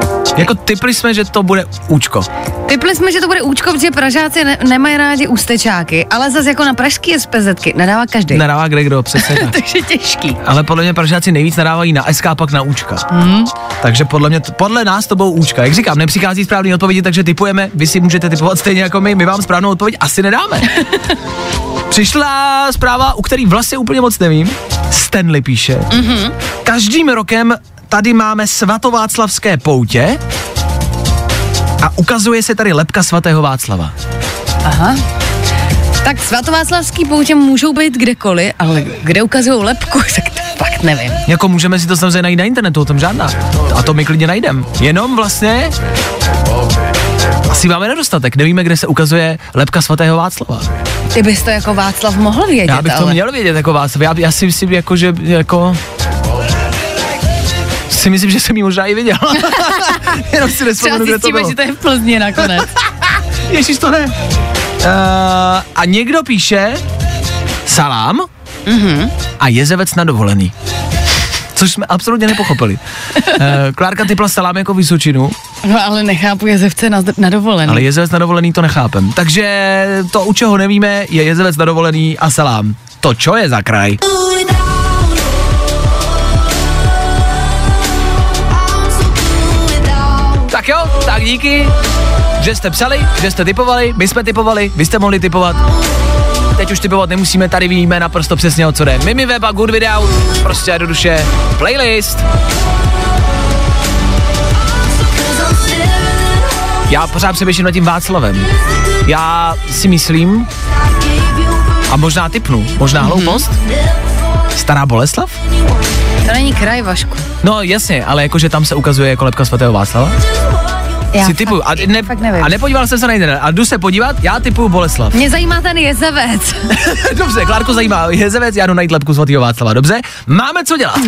jako typli jsme, že to bude účko. Typli jsme, že to bude účko, protože Pražáci ne- nemají rádi ústečáky, ale zase jako na pražský SPZky nadává každý. Nadává kde kdo, přesně tak. Takže těžký. Ale podle mě Pražáci nejvíc nadávají na SK, pak na účka. Hmm. Takže podle mě, podle nás to budou účka. Jak říkám, nepřichází správný odpovědi, takže typujeme, vy si můžete typovat stejně jako my, my vám správnou odpověď asi nedáme. Přišla zpráva, u který vlastně úplně moc nevím. Stanley píše. Mhm. Každým rokem tady máme svatováclavské poutě a ukazuje se tady lepka svatého Václava. Aha. Tak svatováclavský poutě můžou být kdekoliv, ale kde ukazují lepku, tak to fakt nevím. Jako můžeme si to samozřejmě najít na internetu, o tom žádná. A to my klidně najdem. Jenom vlastně Asi máme nedostatek, nevíme, kde se ukazuje lepka svatého Václava. Ty bys to jako Václav mohl vědět, Já bych to ale... měl vědět jako Václav, já, já si myslím, jako, že jako... Si myslím, že jsem ji možná i viděl. Jenom si nespomenu, kde to bylo. že to je v Plzni nakonec. Ježíš, to ne. Uh, a někdo píše salám Mhm. a jezevec na dovolený. Což jsme absolutně nepochopili. Uh, Klárka typla salám jako Vysočinu, No ale nechápu jezevce na, na dovolený. ale jezevec na dovolený to nechápem. Takže to, u čeho nevíme, je jezevec na dovolený a salám. To čo je za kraj? Tak tak díky, že jste psali, že jste typovali, my jsme typovali, vy jste mohli typovat. Teď už typovat nemusíme, tady víme naprosto přesně o co jde. Mimi Web a Good Without, prostě jednoduše playlist. Já pořád přemýšlím nad tím Václavem. Já si myslím, a možná typnu, možná Mhm. hloupost, Stará Boleslav? To není kraj, Vašku. No jasně, ale jakože tam se ukazuje jako lepka svatého Václava. Já si typuju. A, ne, a nepodíval jsem se na internet. A jdu se podívat, já typuju Boleslav. Mě zajímá ten jezevec. Dobře, Klárko zajímá jezevec, já jdu najít lepku svatého Václava. Dobře, máme co dělat.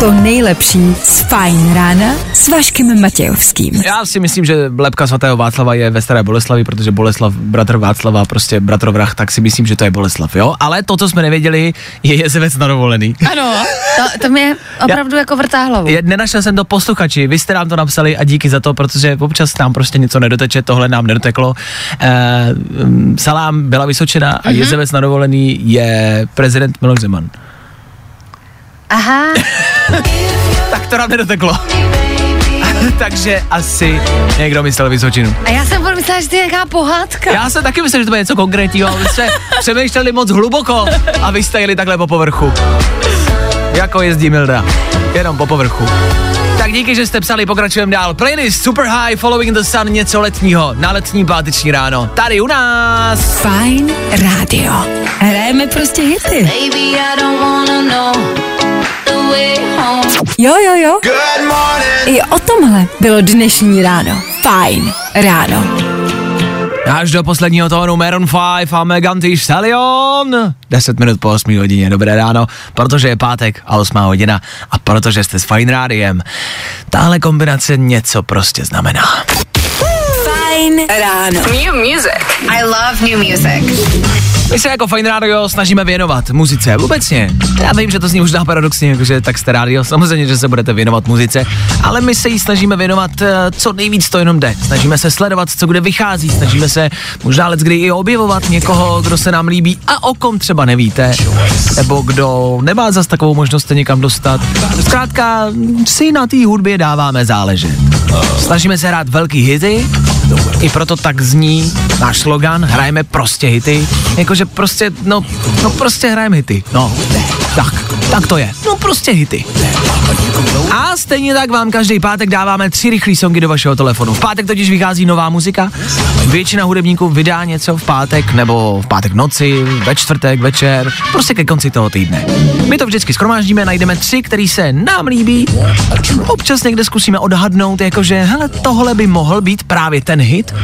To nejlepší z Fajn rána s Vaškem Matějovským. Já si myslím, že lepka svatého Václava je ve Staré Boleslavi, protože Boleslav, bratr Václava, prostě bratrovrah, tak si myslím, že to je Boleslav, jo? Ale to, co jsme nevěděli, je jezevec na dovolený. Ano. To, to mě opravdu jako vrtá hlavu. Je, nenašel jsem to posluchači, vy jste nám to napsali a díky za to, protože občas nám prostě něco nedoteče, tohle nám nedoteklo. E, salám byla Vysočina a Mhm. jezevec na dovolený je prezident Miloš Zeman. Aha. Tak to nám nedoteklo. Takže asi někdo myslel Vysočinu. A já jsem myslela, že to je nějaká pohádka. Já jsem taky myslel, že to bude něco konkrétního, ale jste přemýšleli moc hluboko a vy jste jeli takhle po povrchu. Jako jezdí Milda, jenom po povrchu. Tak díky, že jste psali, pokračujeme dál. Playlist Super High, Following the Sun, něco letního, na letní páteční ráno. Tady u nás. Fajn rádio. Hrajeme prostě hity. Baby, I don't wanna know. Jo, jo, jo. I o tomhle bylo dnešní ráno. Fajn ráno. Až do posledního tónu Maroon 5 a Megan Thee Stallion. 10 minut po 8 hodině, dobré ráno, protože je pátek a 8 hodina a protože jste s Fine Rádiem. Tahle kombinace něco prostě znamená. Fajn ráno. New music. I love new music. My se jako Fine Radio snažíme věnovat muzice obecně. Já vím, že to zní možná paradoxně, jakože tak jste rádio, samozřejmě, že se budete věnovat muzice, ale my se jí snažíme věnovat eh, co nejvíc to jenom jde. Snažíme se sledovat, co kde vychází, snažíme se možná let kdy i objevovat někoho, kdo se nám líbí a o kom třeba nevíte, nebo kdo nemá zas takovou možnost se někam dostat. Zkrátka si na té hudbě dáváme záležet. Snažíme se hrát velký hity, i proto tak zní náš slogan, hrajeme prostě hity, jakože prostě, no, no prostě hrajeme hity, no, tak, tak to je, no prostě hity. A stejně tak vám každý pátek dáváme tři rychlé songy do vašeho telefonu. V pátek totiž vychází nová muzika, většina hudebníků vydá něco v pátek nebo v pátek noci, ve čtvrtek, večer, prostě ke konci toho týdne. My to vždycky schromáždíme, najdeme tři, který se nám líbí, občas někde zkusíme odhadnout, jakože hele, tohle by mohl být právě ten hit.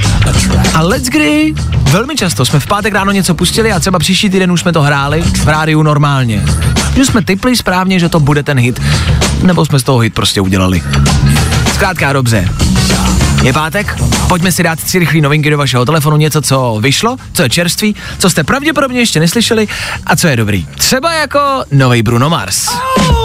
A let's kdy, velmi často jsme v pátek ráno něco pustili a třeba příští týden už jsme to hráli v rádiu normálně. Že jsme typli správně, že to bude ten hit, nebo jsme z toho hit prostě udělali. Zkrátka dobře. Je pátek, pojďme si dát tři rychlé novinky do vašeho telefonu, něco, co vyšlo, co je čerství, co jste pravděpodobně ještě neslyšeli a co je dobrý. Třeba jako nový Bruno Mars. Tak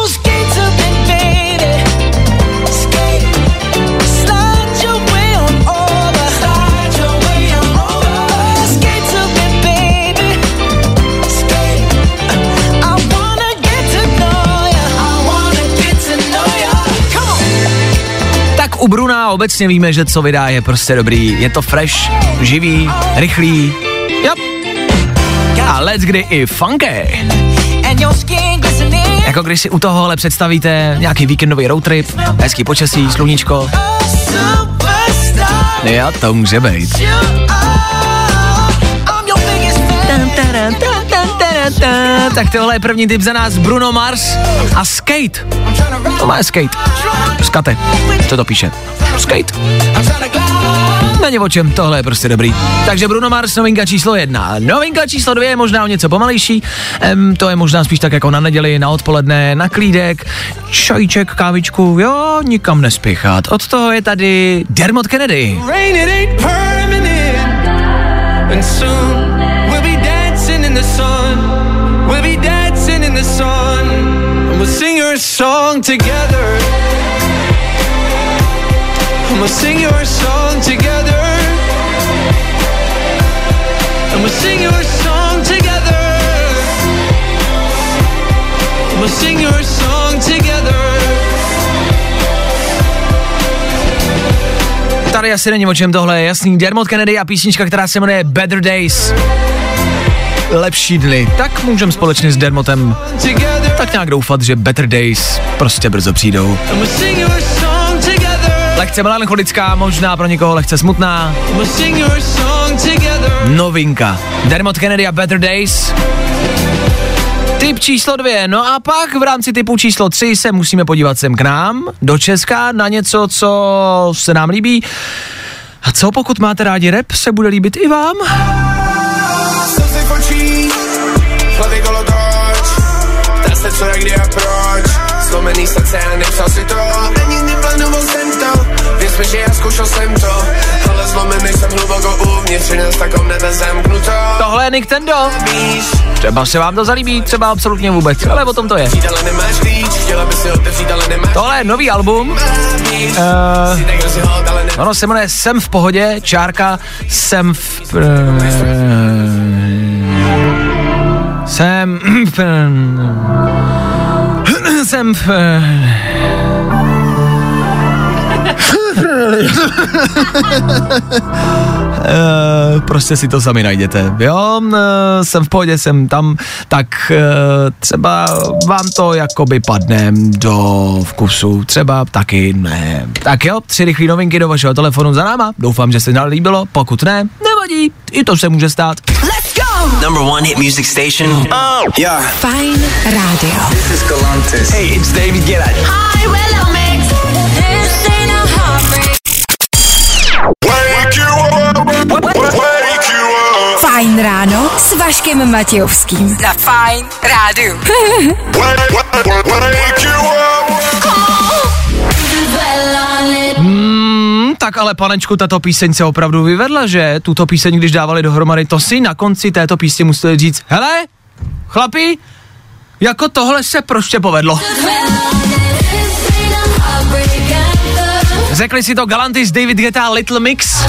u Bruna obecně víme, že co vydá je prostě dobrý. Je to fresh, živý, rychlý. Yep. A let's kdy i funky. Jako když si u tohohle představíte nějaký víkendový road trip, hezký počasí, sluníčko. Jo, to může být. Tak tohle je první tip za nás, Bruno Mars a Skate. To má skate. Skate, co to píše. skate. Není o čem, tohle je prostě dobrý. Takže Bruno Mars, novinka číslo jedna. Novinka číslo dvě je možná o něco pomalejší. Em, to je možná spíš tak jako na neděli, na odpoledne, na klídek, čajček, kávičku, jo, nikam nespěchat. Od toho je tady Dermot Kennedy. Rain. And soon we'll be dancing in the sun. Sun. And we'll sing your song together. And we'll sing your song together. And we'll sing your song together. And we'll sing your song together. Tady asi není o čem tohle, je jasný. Dermot Kennedy a písnička, která se jmenuje Better Days. Lepší dny. Tak můžeme společně s Dermotem tak nějak doufat, že Better Days prostě brzo přijdou. Lehce melancholická, možná pro někoho lehce smutná. Novinka. Dermot Kennedy a Better Days. Typ číslo dvě. No a pak v rámci typu číslo tři se musíme podívat sem k nám, do Česka, na něco, co se nám líbí. A co pokud máte rádi rap, se bude líbit i vám? Očích, hlavy kolotoč. Ptá se co, jak, kdy a proč. Zlomený srdce a nepsal si to. Ani neplánoval jsem to. Věř mi, že já zkoušel jsem to. Ale zlomený jsem hluboko uvnitř nás takom nebe zamknuto. Tohle je Nick Tendo. Třeba se vám to zalíbí, třeba absolutně vůbec, ale o tom to je. Tohle je nový album. Uh, ono se jmenuje Jsem v pohodě, čárka Jsem v... Uh, jsem... jsem Uh, prostě si to sami najděte. Jo, uh, jsem v pohodě, jsem tam, tak uh, třeba vám to jakoby padne do vkusu, třeba taky ne. Tak jo, tři rychlé novinky do vašeho telefonu za náma. Doufám, že se nám líbilo, pokud ne, nevadí, i to se může stát. Let's go! Number one hit music station. Oh, yeah. Fajn rádio. This is Galantis. Hey, it's David Guetta. Hi, Mix. Fajn ráno s Vaškem Matějovským. Na Fajn it. Hmm, tak ale panečku, tato píseň se opravdu vyvedla, že? Tuto píseň, když dávali dohromady, to si na konci této písně museli říct, hele, chlapi, jako tohle se prostě povedlo. Řekli si to Galantis, David Guetta, Little Mix.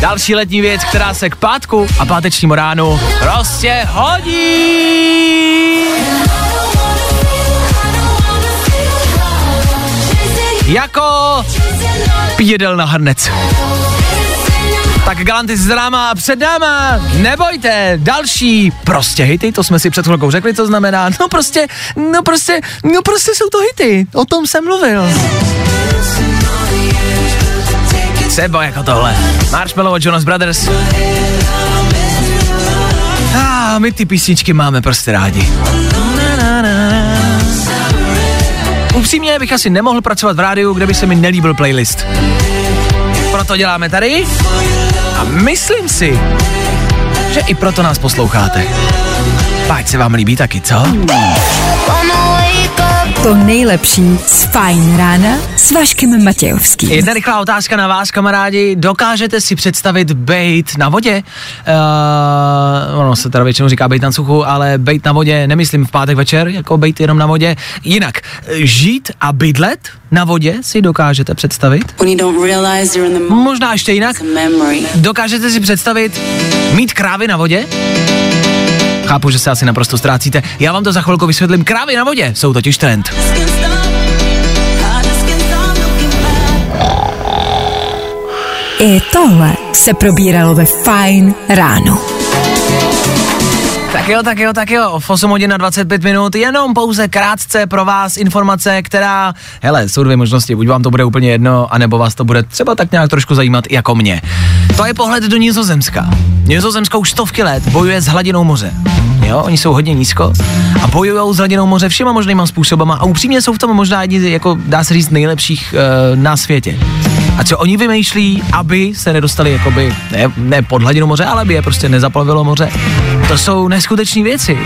Další letní věc, která se k pátku a pátečnímu ránu prostě hodí. Jako pídel na hrnec. Tak Galantis za náma a před náma, nebojte, další prostě hity, to jsme si před chvilkou řekli, co znamená, no prostě, no prostě, no prostě jsou to hity, o tom jsem mluvil. Třeba jako tohle, Marshmallow a Jonas Brothers. A my ty písničky máme prostě rádi. Upřímně bych asi nemohl pracovat v rádiu, kde by se mi nelíbil playlist. Proto děláme tady a myslím si, že i proto nás posloucháte. Páč se vám líbí taky, co? To nejlepší z Fajn rána s Vaškem Matějovským. Jedna rychlá otázka na vás, kamarádi. Dokážete si představit bejt na vodě? Uh, ono se teda většinou říká bejt na suchu, ale bejt na vodě nemyslím v pátek večer, jako bejt jenom na vodě. Jinak, žít a bydlet na vodě si dokážete představit? Možná ještě jinak. Dokážete si představit mít krávy na vodě? Chápu, že se asi naprosto ztrácíte. Já vám to za chvilku vysvětlím. Krávy na vodě jsou totiž trend. I tohle se probíralo ve Fajn ráno. Tak jo, tak jo, tak jo, v 8 hodin na 25 minut, jenom pouze krátce pro vás informace, která, hele, jsou dvě možnosti, buď vám to bude úplně jedno, anebo vás to bude třeba tak nějak trošku zajímat jako mě. To je pohled do Nizozemska. Nizozemsko už stovky let bojuje s hladinou moře. Jo, oni jsou hodně nízko a bojují s hladinou moře všema možnýma způsobama a upřímně jsou v tom možná jedni, jako dá se říct, nejlepších uh, na světě. A co oni vymýšlí, aby se nedostali jakoby, ne, ne pod hladinu moře, ale aby je prostě nezaplavilo moře, to jsou neskutečné věci.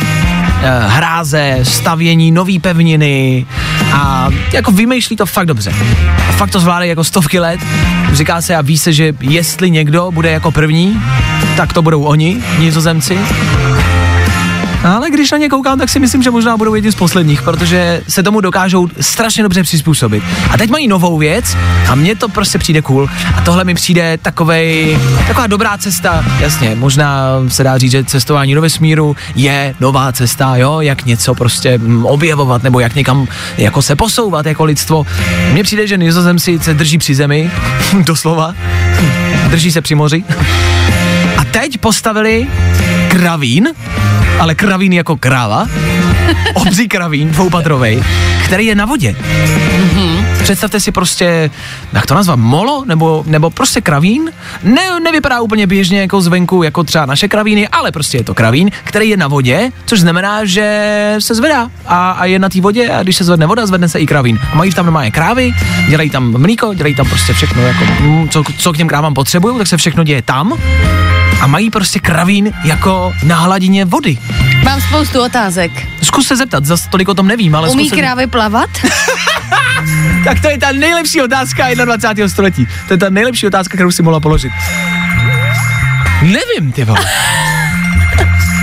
Eh, hráze, stavění nový pevniny a jako vymýšlí to fakt dobře. A fakt to zvládají jako stovky let. Říká se a ví se, že jestli někdo bude jako první, tak to budou oni, nizozemci. Ale když na ně koukám, tak si myslím, že možná budou jedni z posledních, protože se tomu dokážou strašně dobře přizpůsobit. A teď mají novou věc a mně to prostě přijde cool. A tohle mi přijde takovej, taková dobrá cesta. Jasně, možná se dá říct, že cestování do vesmíru je nová cesta, jo, jak něco prostě mm, objevovat nebo jak někam jako se posouvat jako lidstvo. Mně přijde, že nizozemci se drží při zemi, doslova, drží se při moři. A teď postavili kravín, ale kravín jako kráva, obří kravín, dvoupatrovej, který je na vodě. Mm-hmm. Představte si prostě, jak to nazvat, molo, nebo, nebo prostě kravín. Ne, nevypadá úplně běžně jako zvenku, jako třeba naše kravíny, ale prostě je to kravín, který je na vodě, což znamená, že se zvedá a, a je na té vodě a když se zvedne voda, zvedne se i kravín. A mají tam normálně krávy, dělají tam mlíko, dělají tam prostě všechno, jako, mm, co, co k těm krávám potřebují, tak se všechno děje tam a mají prostě kravín jako na hladině vody. Mám spoustu otázek. Zkus se zeptat, zase tolik o tom nevím, ale Umí zkus se... krávy plavat? Tak to je ta nejlepší otázka 21. století. To je ta nejlepší otázka, kterou si mohla položit. Nevím, ty vole.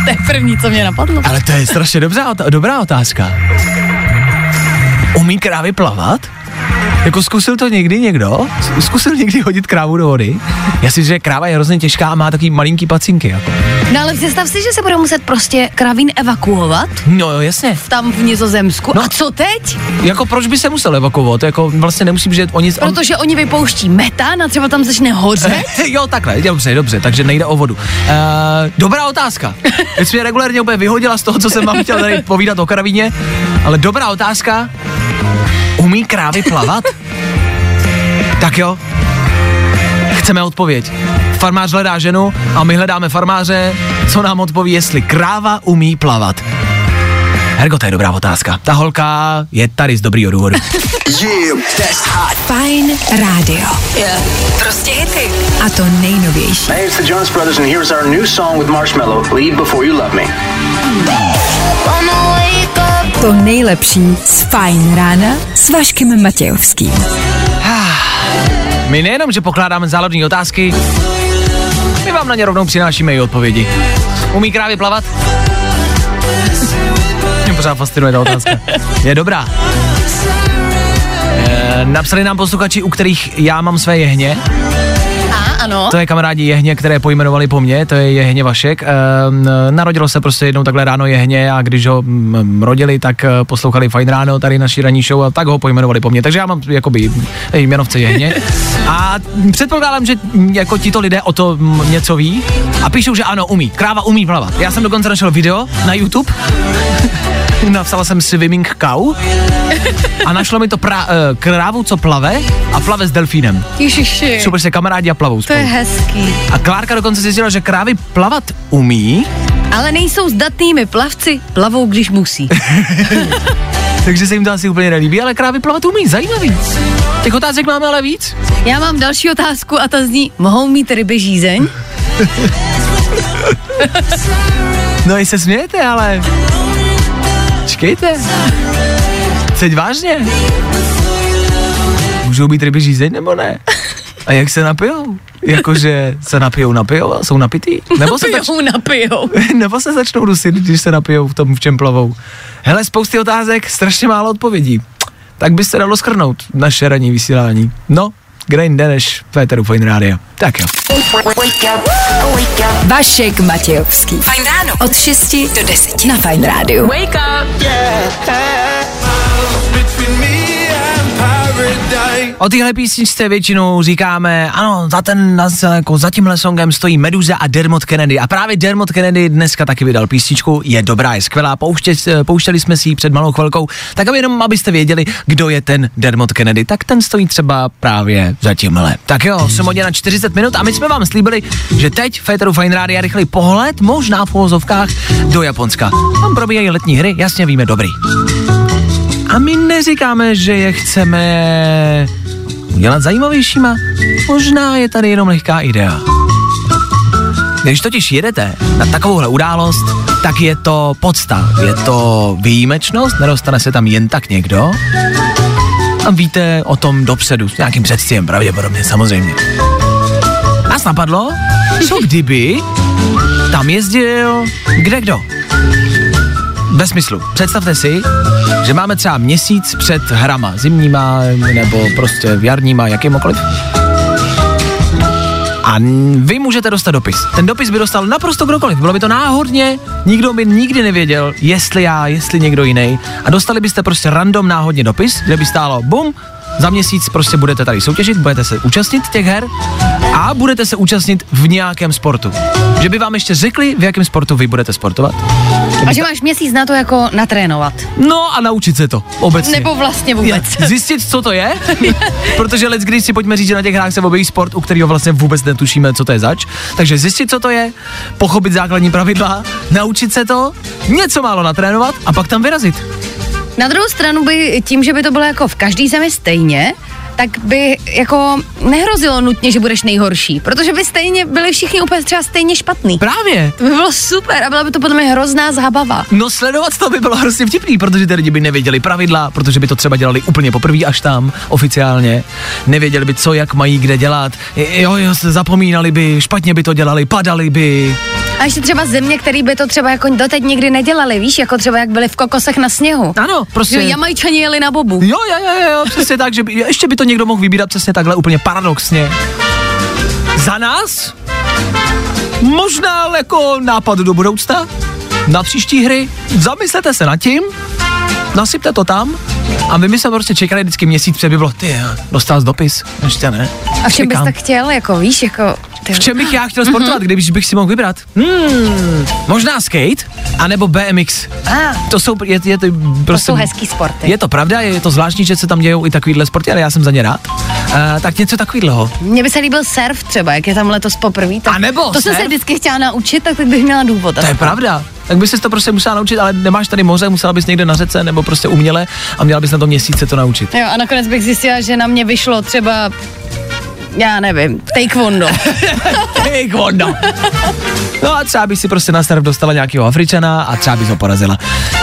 to je první, co mě napadlo. Ale to je strašně dobrá, dobrá otázka. Umí krávy plavat? Jako zkusil to někdy někdo? Zkusil někdy hodit krávu do vody? Já si, že kráva je hrozně těžká a má takový malinký pacinky. Jako. No ale představ si, že se bude muset prostě kravín evakuovat. No jo, jasně. Tam v Nizozemsku. No. A co teď? Jako proč by se musel evakuovat? Jako vlastně nemusí, že oni... Protože oni vypouští metan a třeba tam začne hořet. jo, takhle, dobře, dobře, takže nejde o vodu. Uh, dobrá otázka. Teď mě regulérně úplně vyhodila z toho, co jsem vám chtěl tady povídat o kravíně, ale dobrá otázka. Umí krávy plavat? tak jo, chceme odpověď. Farmář hledá ženu a my hledáme farmáře, co nám odpoví, jestli kráva umí plavat. Hergo, to je dobrá otázka. Ta holka je tady z dobrýho důvodu. yeah, hot. Fine Radio. Yeah. Prostě hity. A to nejnovější. Hey, it's the Jonas Brothers and here's our new song with Marshmello, Leave Before You Love Me. To nejlepší z Fine Rána s Vaškem Matějovským. My nejenom, že pokládáme záladní otázky, my vám na ně rovnou přinášíme i odpovědi. Umí krávy plavat? Mě pořád fascinuje ta otázka. Je dobrá. E, napsali nám posluchači, u kterých já mám své jehně. Ano. To je kamarádi jehně, které pojmenovali po mně, to je jehně Vašek. E, narodilo se prostě jednou takhle ráno jehně a když ho m, rodili, tak poslouchali fajn ráno tady naší ranní show a tak ho pojmenovali po mně. Takže já mám jakoby jmenovce jehně. A předpokládám, že jako tito lidé o to m, něco ví a píšou, že ano, umí. Kráva umí plavat. Já jsem dokonce našel video na YouTube. Napsala jsem swimming cow a našlo mi to pra, uh, krávu, co plave a plave s delfínem. Ježiši. Jsou prostě kamarádi a plavou To je hezký. A Klárka dokonce zjistila, že krávy plavat umí, Ale nejsou zdatnými plavci, plavou, když musí. takže se jim to asi úplně nelíbí, ale krávy plavat umí, zajímavý. Těch otázek máme ale víc. Já mám další otázku a ta zní, mohou mít ryby žízeň? No i se smějete, ale... Čekejte. Teď vážně. Můžou být ryby žízeň nebo ne? A jak se napijou? Jakože se napijou, napijou a jsou napitý? Nebo se, zač- Napijou, napijou. nebo se začnou dusit, když se napijou v tom, v čem plavou? Hele, spousty otázek, strašně málo odpovědí. Tak by se dalo skrnout naše ranní vysílání. No, kde jinde než v Féteru Fine Radio. Tak jo. Vašek Matějovský. Fajn ráno. Od 6 do 10 na Fajn rádiu. Wake up, yeah. O téhle písničce většinou říkáme, ano, za, ten, jako za tímhle songem stojí Meduza a Dermot Kennedy. A právě Dermot Kennedy dneska taky vydal písničku, je dobrá, je skvělá, pouště, pouštěli jsme si ji před malou chvilkou, tak aby jenom, abyste věděli, kdo je ten Dermot Kennedy, tak ten stojí třeba právě za tímhle. Tak jo, jsem hodně na 40 minut a my jsme vám slíbili, že teď Féteru Fine Rádia rychlý pohled, možná v uvozovkách, do Japonska. Tam probíhají letní hry, jasně víme, dobrý. A my neříkáme, že je chceme udělat zajímavějšíma. Možná je tady jenom lehká idea. Když totiž jedete na takovouhle událost, tak je to podsta, je to výjimečnost, nedostane se tam jen tak někdo. A víte o tom dopředu, s nějakým předstihem pravděpodobně, samozřejmě. Nás napadlo, co kdyby tam jezdil kde kdo. Bez smyslu. Představte si, že máme třeba měsíc před hrama, zimníma nebo prostě jarníma, jakýmkoliv. A vy můžete dostat dopis. Ten dopis by dostal naprosto kdokoliv. Bylo by to náhodně, nikdo by nikdy nevěděl, jestli já, jestli někdo jiný. A dostali byste prostě random náhodně dopis, kde by stálo bum, za měsíc prostě budete tady soutěžit, budete se účastnit těch her a budete se účastnit v nějakém sportu. Že by vám ještě řekli, v jakém sportu vy budete sportovat. A že máš měsíc na to jako natrénovat. No a naučit se to obecně. Nebo vlastně vůbec. Je, zjistit, co to je, protože let, když si pojďme říct, že na těch hrách se objeví sport, u kterého vlastně vůbec netušíme, co to je zač. Takže zjistit, co to je, pochopit základní pravidla, naučit se to, něco málo natrénovat a pak tam vyrazit. Na druhou stranu by tím, že by to bylo jako v každý zemi stejně, tak by jako nehrozilo nutně, že budeš nejhorší, protože by stejně byli všichni úplně třeba stejně špatný. Právě. To by bylo super a byla by to podle mě hrozná zábava. No sledovat to by bylo hrozně vtipný, protože ty lidi by nevěděli pravidla, protože by to třeba dělali úplně poprvé až tam, oficiálně. Nevěděli by, co, jak mají, kde dělat. Jo, jo, zapomínali by, špatně by to dělali, padali by. A ještě třeba země, které by to třeba jako doteď nikdy nedělali, víš, jako třeba jak byli v kokosech na sněhu. Ano, prostě. Že Jamajčani jeli na bobu. Jo, jo, jo, jo, přesně tak, že by, ještě by to někdo mohl vybírat přesně takhle úplně paradoxně. Za nás? Možná jako nápad do budoucna? Na příští hry? Zamyslete se nad tím, nasypte to tam a my, my jsme prostě čekali vždycky měsíc před, by bylo, ty, dostal jsi dopis, ještě ne. A v čem bys tak chtěl, jako víš, jako... Ty... V čem bych já chtěl sportovat, mm-hmm. když bych si mohl vybrat? Hmm, možná skate, anebo BMX. Ah. To jsou, je, je to, prostě, to jsou hezký sporty. Je to pravda, je to zvláštní, že se tam dějou i takovýhle sporty, ale já jsem za ně rád. Uh, tak něco takového. Mně by se líbil surf třeba, jak je tam letos poprvé. A nebo To surf? jsem se vždycky chtěla naučit, tak bych měla důvod. To je pravda. Tak bys to prostě musela naučit, ale nemáš tady moře, musela bys někde na řece nebo prostě uměle a měla bys na to měsíce to naučit. Jo, a nakonec bych zjistila, že na mě vyšlo třeba já nevím, taekwondo. taekwondo. No a třeba by si prostě na surf dostala nějakého Afričana a třeba bys ho porazila.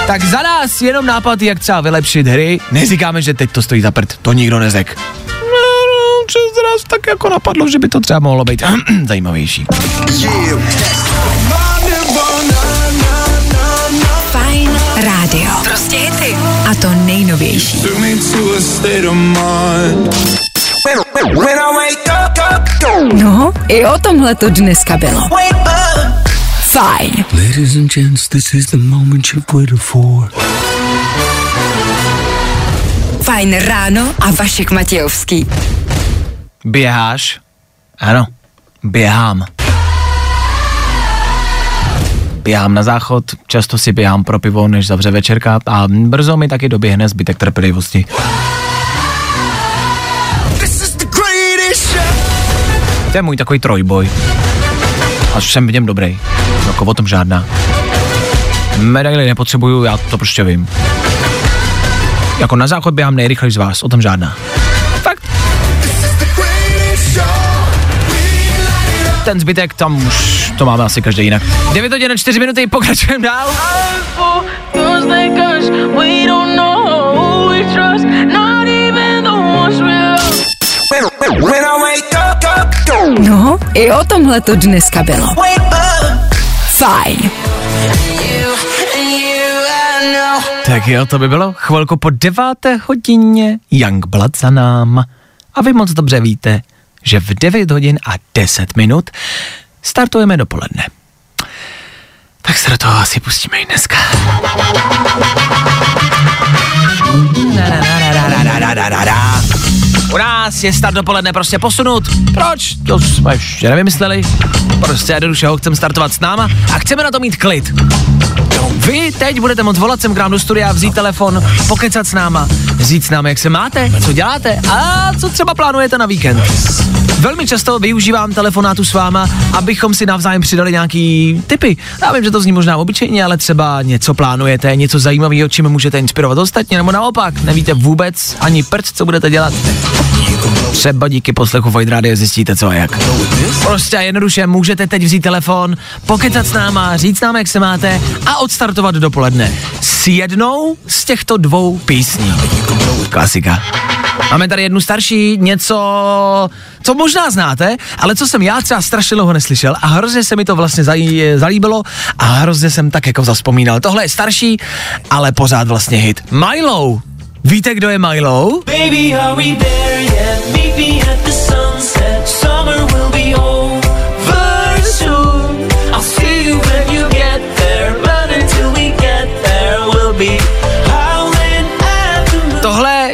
Tak za nás jenom nápad, jak třeba vylepšit hry. Neříkáme, že teď to stojí za prd, to nikdo nezek. No, no, přes nás tak jako napadlo, že by to třeba mohlo být zajímavější. Fajn rádio. Prostě hity. A to nejnovější. No, i o tomhle to dneska bylo. Fajn. Ladies and gents, this is the moment you've waited for. Fajn ráno a Vašek Matějovský. Běháš? Ano, běhám. Běhám na záchod, často si běhám pro pivo, než zavře večerka a brzo mi taky doběhne zbytek trpělivosti. To je můj takový trojboj. A jsem v něm dobrý. Jako o tom žádná. Medaily nepotřebuju, já to prostě vím. Jako na záchod běhám nejrychleji z vás, o tom žádná. Fakt. Ten zbytek tam už to máme asi každý jinak. 9 hodin 4 minuty, pokračujeme dál. No, i o tomhle to dneska bylo. Fajn. Tak jo, to by bylo chvilku po deváté hodině Youngblood za nám. A vy moc dobře víte, že v 9 hodin a 10 minut startujeme dopoledne. Tak se do toho asi pustíme i dneska. U nás je start dopoledne prostě posunut. Proč? To jsme ještě nevymysleli. Prostě jednoduše ho chceme startovat s náma a chceme na to mít klid. Vy teď budete moct volat sem k nám do studia, vzít telefon, pokecat s náma, říct s námi, jak se máte, co děláte a co třeba plánujete na víkend. Velmi často využívám telefonátu s váma, abychom si navzájem přidali nějaký typy. Já vím, že to zní možná obyčejně, ale třeba něco plánujete, něco zajímavého, čím můžete inspirovat ostatní, nebo naopak, nevíte vůbec ani prd, co budete dělat. Třeba díky poslechu Void Radio zjistíte co a jak. Prostě jednoduše můžete teď vzít telefon, pokecat s náma, říct nám, jak se máte a odstartovat dopoledne s jednou z těchto dvou písní. Klasika. Máme tady jednu starší, něco, co možná znáte, ale co jsem já třeba strašně dlouho neslyšel a hrozně se mi to vlastně zalíbilo a hrozně jsem tak jako zaspomínal. Tohle je starší, ale pořád vlastně hit. Milo. Víte, kdo je Milo? Baby,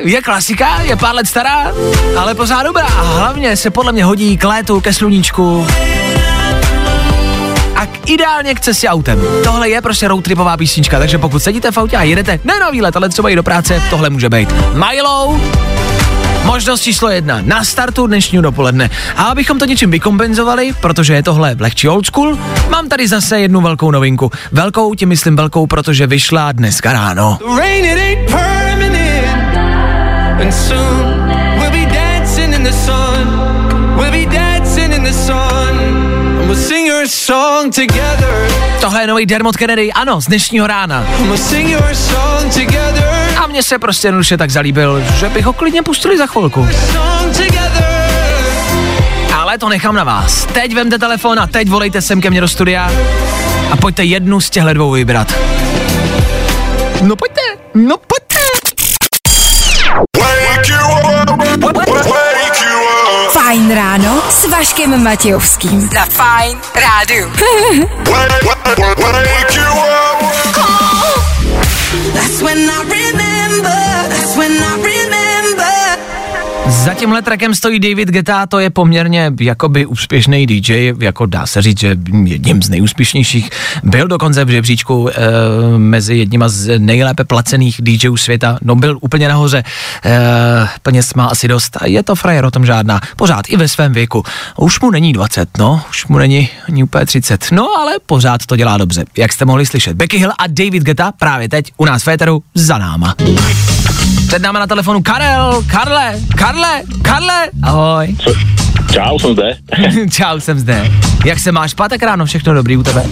je klasika, je pár let stará, ale pořád dobrá a hlavně se podle mě hodí k létu, ke sluníčku a k ideálně k cestě autem. Tohle je prostě roadtripová písnička, takže pokud sedíte v autě a jedete ne na výlet, ale třeba i do práce, tohle může být. Milo, Možnost číslo jedna. Na startu dnešního dopoledne. A abychom to něčím vykompenzovali, protože je tohle lehčí old school, mám tady zase jednu velkou novinku. Velkou, tím myslím velkou, protože vyšla dneska ráno. Rain. And soon we'll be dancing in the sun. We'll be dancing in the sun. And we'll sing your song together. Tohle je nový Dermot Kennedy, ano, z dnešního rána. And we'll sing your song together. A mně se prostě jednoduše tak zalíbil, že bych ho klidně pustili za chvilku. Ale to nechám na vás. Teď vemte telefon a teď volejte sem ke mně do studia a pojďte jednu z těchto dvou vybrat. No pojďte, no pojďte. Fajn ráno s Vaškem Matějovským. Za Fajn rádu. That's when I remember. That's when I remember. Za tímhle trackem stojí David Geta, to je poměrně jakoby úspěšný DJ, jako dá se říct, že jedním z nejúspěšnějších. Byl dokonce v žebříčku e, mezi jedníma z nejlépe placených DJů světa, no byl úplně nahoře, e, peněz má asi dost je to frajer o tom žádná, pořád i ve svém věku. Už mu není 20, no, už mu není ani úplně 30, no ale pořád to dělá dobře, jak jste mohli slyšet. Becky Hill a David Geta právě teď u nás v Féteru za náma. Před náma na telefonu Karel, Karle, Karle, Karle, ahoj. Čau, jsem zde. Čau, jsem zde. Jak se máš? Pátek ráno, všechno dobrý u tebe?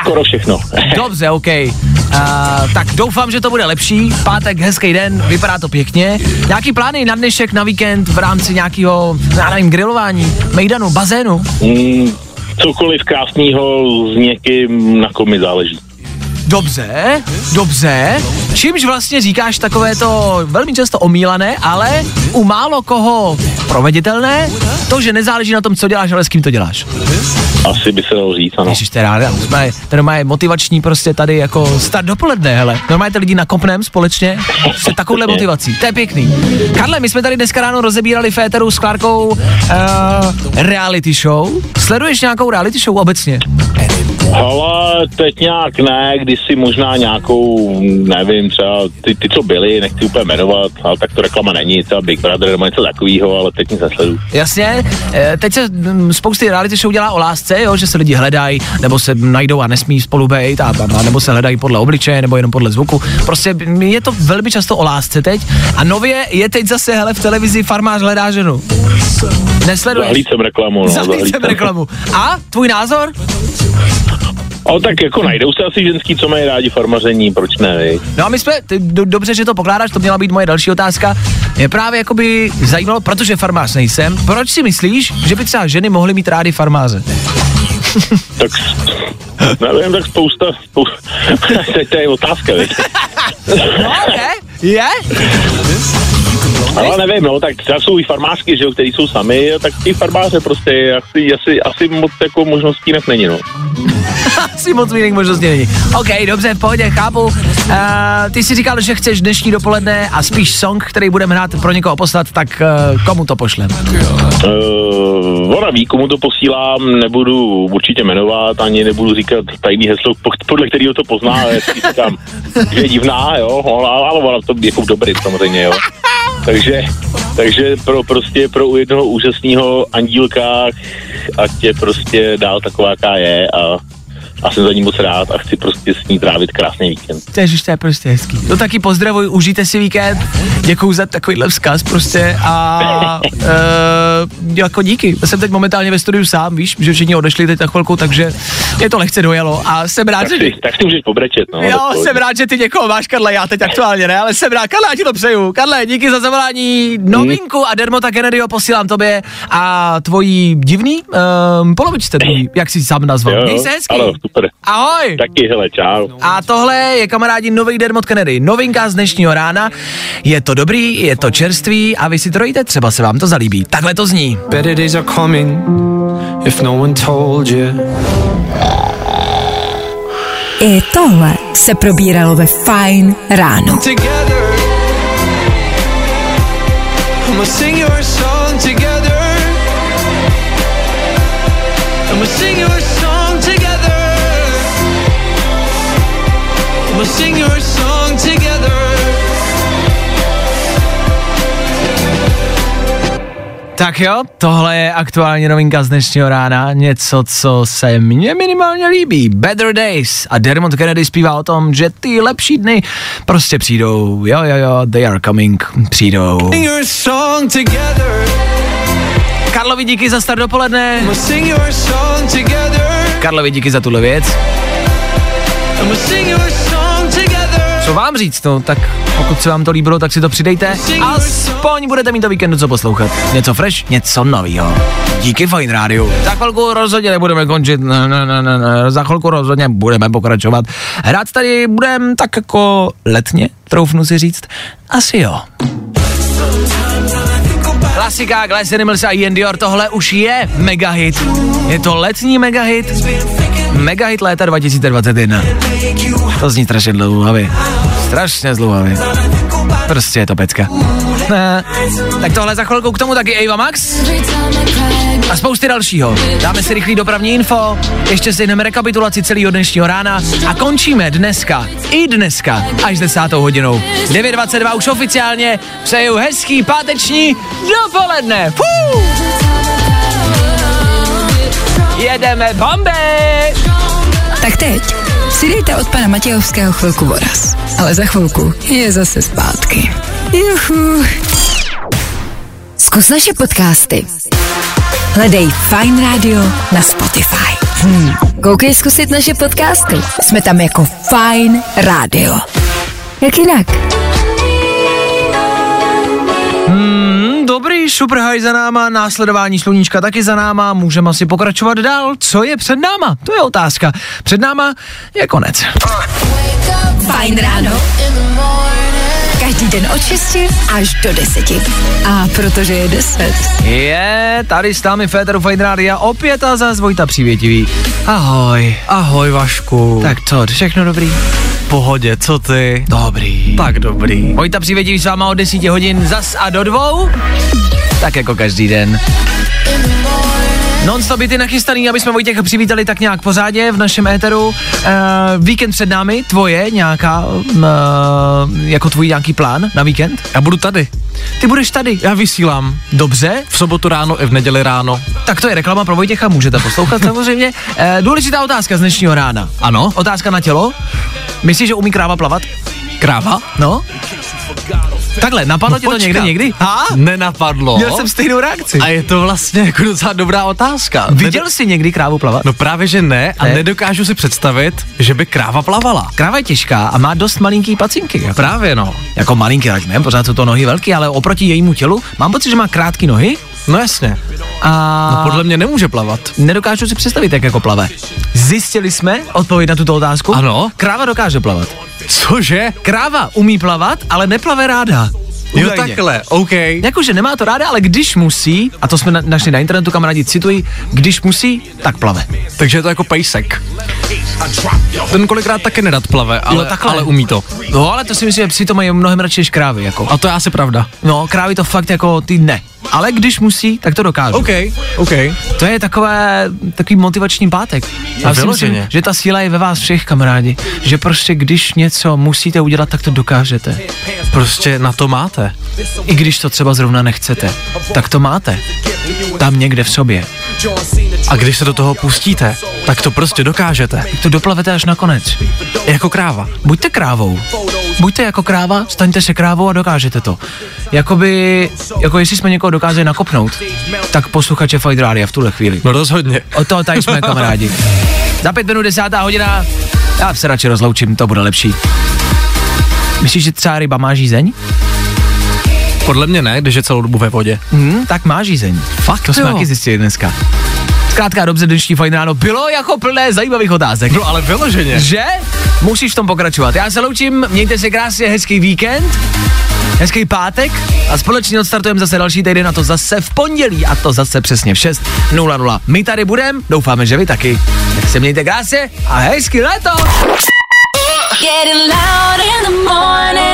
Skoro všechno. Dobře, OK. Uh, tak doufám, že to bude lepší. Pátek, hezký den, vypadá to pěkně. Nějaký plány na dnešek, na víkend v rámci nějakého, já nevím, grilování, mejdanu, bazénu? Mm, cokoliv krásného s někým, na kom mi záleží. Dobře, dobře. Čímž vlastně říkáš takové to velmi často omílané, ale u málo koho proveditelné, to, že nezáleží na tom, co děláš, ale s kým to děláš. Asi by se dalo říct, ano. Ježiš, to je ráda. Jsme, to je motivační prostě tady jako start dopoledne, hele. Normálně ty lidi nakopnem společně se takovouhle motivací. To je pěkný. Karle, my jsme tady dneska ráno rozebírali Féteru s Klárkou uh, reality show. Sleduješ nějakou reality show obecně? Ale teď nějak ne, když si možná nějakou, nevím, třeba ty, ty co byly, nechci úplně jmenovat, ale tak to reklama není, třeba Big Brother nebo něco takového, ale teď nic nesleduju. Jasně, eh, teď se mm, spousty reality show dělá o lásce, jo, že se lidi hledají, nebo se najdou a nesmí spolu být, a, a, nebo se hledají podle obličeje, nebo jenom podle zvuku. Prostě je to velmi často o lásce teď. A nově je teď zase, hele, v televizi farmář hledá ženu. Nesleduješ? Zahlíd reklamu, no. Zahlíd jsem reklamu. A tvůj názor? O, tak jako najdou se asi ženský, co mají rádi farmaření, proč ne? No a my jsme, ty, do, dobře, že to pokládáš, to měla být moje další otázka. Mě právě jakoby zajímalo, protože farmář nejsem, proč si myslíš, že by třeba ženy mohly mít rády farmáře? tak, nevím, tak spousta, spousta to, to je otázka, vej. No, je, je. Ale nevím, no, tak třeba jsou i farmářky, že jo, který jsou sami, tak ty farmáře prostě asi, asi, asi moc jako možností jinak není, no. Asi moc jiných možností není. OK, dobře, v pohodě, chápu. Uh, ty si říkal, že chceš dnešní dopoledne a spíš song, který budeme hrát pro někoho poslat, tak uh, komu to pošlem? Uh, ona ví, komu to posílám, nebudu určitě jmenovat, ani nebudu říkat tajný heslo, po- podle kterého to pozná, ale říkám, že je divná, jo, ale, ale ona to je jako dobrý samozřejmě, jo. Takže, takže pro prostě pro u jednoho úžasného andílka, ať je prostě dál taková, jaká je a a jsem za ní moc rád a chci prostě s ní trávit krásný víkend. Ježiš, to je prostě hezký. No taky pozdravuj, užijte si víkend, děkuju za takovýhle vzkaz prostě a uh, jako díky. Jsem teď momentálně ve studiu sám, víš, že všichni odešli teď na chvilku, takže je to lehce dojelo a jsem rád, Tak že... si, tak si můžeš pobrečet, no. Jo, to- jsem rád, že ty někoho máš, Karle, já teď aktuálně ne, ale jsem rád, Karle, já ti to přeju. Karle, díky za zavolání novinku a Dermota Kennedyho posílám tobě a tvojí divný um, polovičce jak jsi sám nazval. Jo, Měj se hezky. Ano, super. Ahoj. Taky, hele, čau. A tohle je kamarádi nový Dermot Kennedy. Novinka z dnešního rána. Je to dobrý, je to čerstvý a vy si to dojte, třeba se vám to zalíbí. Takhle to zní. Better days are coming if no one told you. I tohle se probíralo ve Fine ráno. Together, I'ma sing your song together. Tak jo, tohle je aktuální novinka z dnešního rána, něco, co se mně minimálně líbí. Better Days a Dermot Kennedy zpívá o tom, že ty lepší dny prostě přijdou. Jo, jo, jo, they are coming, přijdou. Sing your song together. Karlovi díky za start dopoledne. Karlovi díky za tuhle věc. Co vám říct, no, tak pokud se vám to líbilo, tak si to přidejte. Aspoň budete mít to víkendu co poslouchat. Něco fresh, něco novýho. Díky Fine Rádiu. Za chvilku rozhodně nebudeme končit, ne, ne, ne, ne. za chvilku rozhodně budeme pokračovat. Hrát tady budeme tak jako letně, troufnu si říct. Asi jo. Klasika, Glass Animals a Ian Dior, tohle už je megahit. Je to letní megahit. Megahit léta 2021. To zní strašně dlouhavě. Strašně dlouhavě. Prostě je to pecka. Ne. Tak tohle za chvilku k tomu taky Ava Max. A spousty dalšího. Dáme si rychlý dopravní info, ještě si jdeme rekapitulaci celého dnešního rána a končíme dneska, i dneska, až 10. hodinou. 9.22 už oficiálně přeju hezký páteční dopoledne. Fuu! Jedeme bomby! Tak teď si dejte od pana Matějovského chvilku voraz. Ale za chvilku je zase zpátky. Juhu. Zkus naše podcasty. Hledej Fine Radio na Spotify. Hmm. Koukej zkusit naše podcasty. Jsme tam jako Fine Radio. Jak jinak? Dobrý, super high za náma, následování sluníčka taky za náma, můžeme asi pokračovat dál. Co je před náma? To je otázka. Před náma je konec. Fajn ráno. Každý den od 6 až do 10. A protože je 10. Je, tady s námi Féteru Fine Rádia opět a zase Vojta Přívětivý. Ahoj. Ahoj Vašku. Tak co, všechno dobrý? V pohodě, co ty? Dobrý. Tak dobrý. Vojta Přívětivý s váma od 10 hodin zas a do dvou. Tak jako každý den. Non-stop je ty nachystaný, aby jsme Vojtěcha přivítali tak nějak pořádě v našem éteru. Uh, víkend před námi, tvoje nějaká, uh, jako tvůj nějaký plán na víkend? Já budu tady. Ty budeš tady. Já vysílám. Dobře. V sobotu ráno i v neděli ráno. Tak to je reklama pro Vojtěcha, můžete poslouchat samozřejmě. Uh, důležitá otázka z dnešního rána. Ano. Otázka na tělo. Myslíš, že umí kráva plavat? Kráva? No. Takhle, napadlo No tě to počkat. někde někdy? Ha? Nenapadlo. Měl jsem stejnou reakci. A je to vlastně jako docela dobrá otázka. Viděl jsi někdy krávu plavat? No právě, že ne a Ne? nedokážu si představit, že by kráva plavala. Kráva je těžká a má dost malinký pacinky. Jako. Právě no. Jako malinký, tak ne, pořád jsou to nohy velké, ale oproti jejímu tělu mám pocit, že má krátké nohy No jasně. a No podle mě nemůže plavat. nedokážu si představit, jak jako plave. Zjistili jsme odpověď na tuto otázku? Ano. Kráva dokáže plavat. Cože? Kráva umí plavat, ale neplave ráda. Jo, Údajně. takhle, OK. Jakože nemá to ráda, ale když musí, a to jsme na, našli na internetu, kamarádi citují, když musí, tak plave. Takže je to jako pejsek. Ten kolikrát taky nedat plave, ale, Jo, takhle. ale umí to. No, ale to si myslím, že psi to mají mnohem radši než krávy, jako. A to je asi pravda. No, krávy to fakt jako ty ne. Ale když musí, tak to dokážou. OK, OK. To je takové, takový motivační pátek. Já si myslím, že ta síla je ve vás všech, kamarádi. Že prostě když něco musíte udělat, tak to dokážete. Prostě na to máte. I když to třeba zrovna nechcete, tak to máte. Tam někde v sobě. A když se do toho pustíte, tak to prostě dokážete. Tak to doplavete až nakonec. Jako kráva. Buďte krávou. Buďte jako kráva, staňte se krávou a dokážete to. Jakoby, jako jestli jsme někoho dokázali nakopnout, tak posluchače Fight Rádia v tuhle chvíli. No rozhodně. O to tady jsme kamarádi. Za pět minut desátá hodina, já se radši rozloučím, to bude lepší. Myslíš, že třeba ryba má žízeň? Podle mě ne, když je celou dobu ve vodě. Hmm, tak má žízeň. Fakt To jsme taky zjistili dneska. Zkrátka dobře, dnešní fajn ráno bylo jako plné zajímavých otázek. No ale vyloženě. Že? Musíš v tom pokračovat. Já se loučím, mějte se krásně, hezký víkend, hezký pátek a společně odstartujeme zase další týden a to zase v pondělí a to zase přesně v 6.00. My tady budeme, doufáme, že vy taky. Tak se mějte krásně a hezký léto! Getting loud in the morning,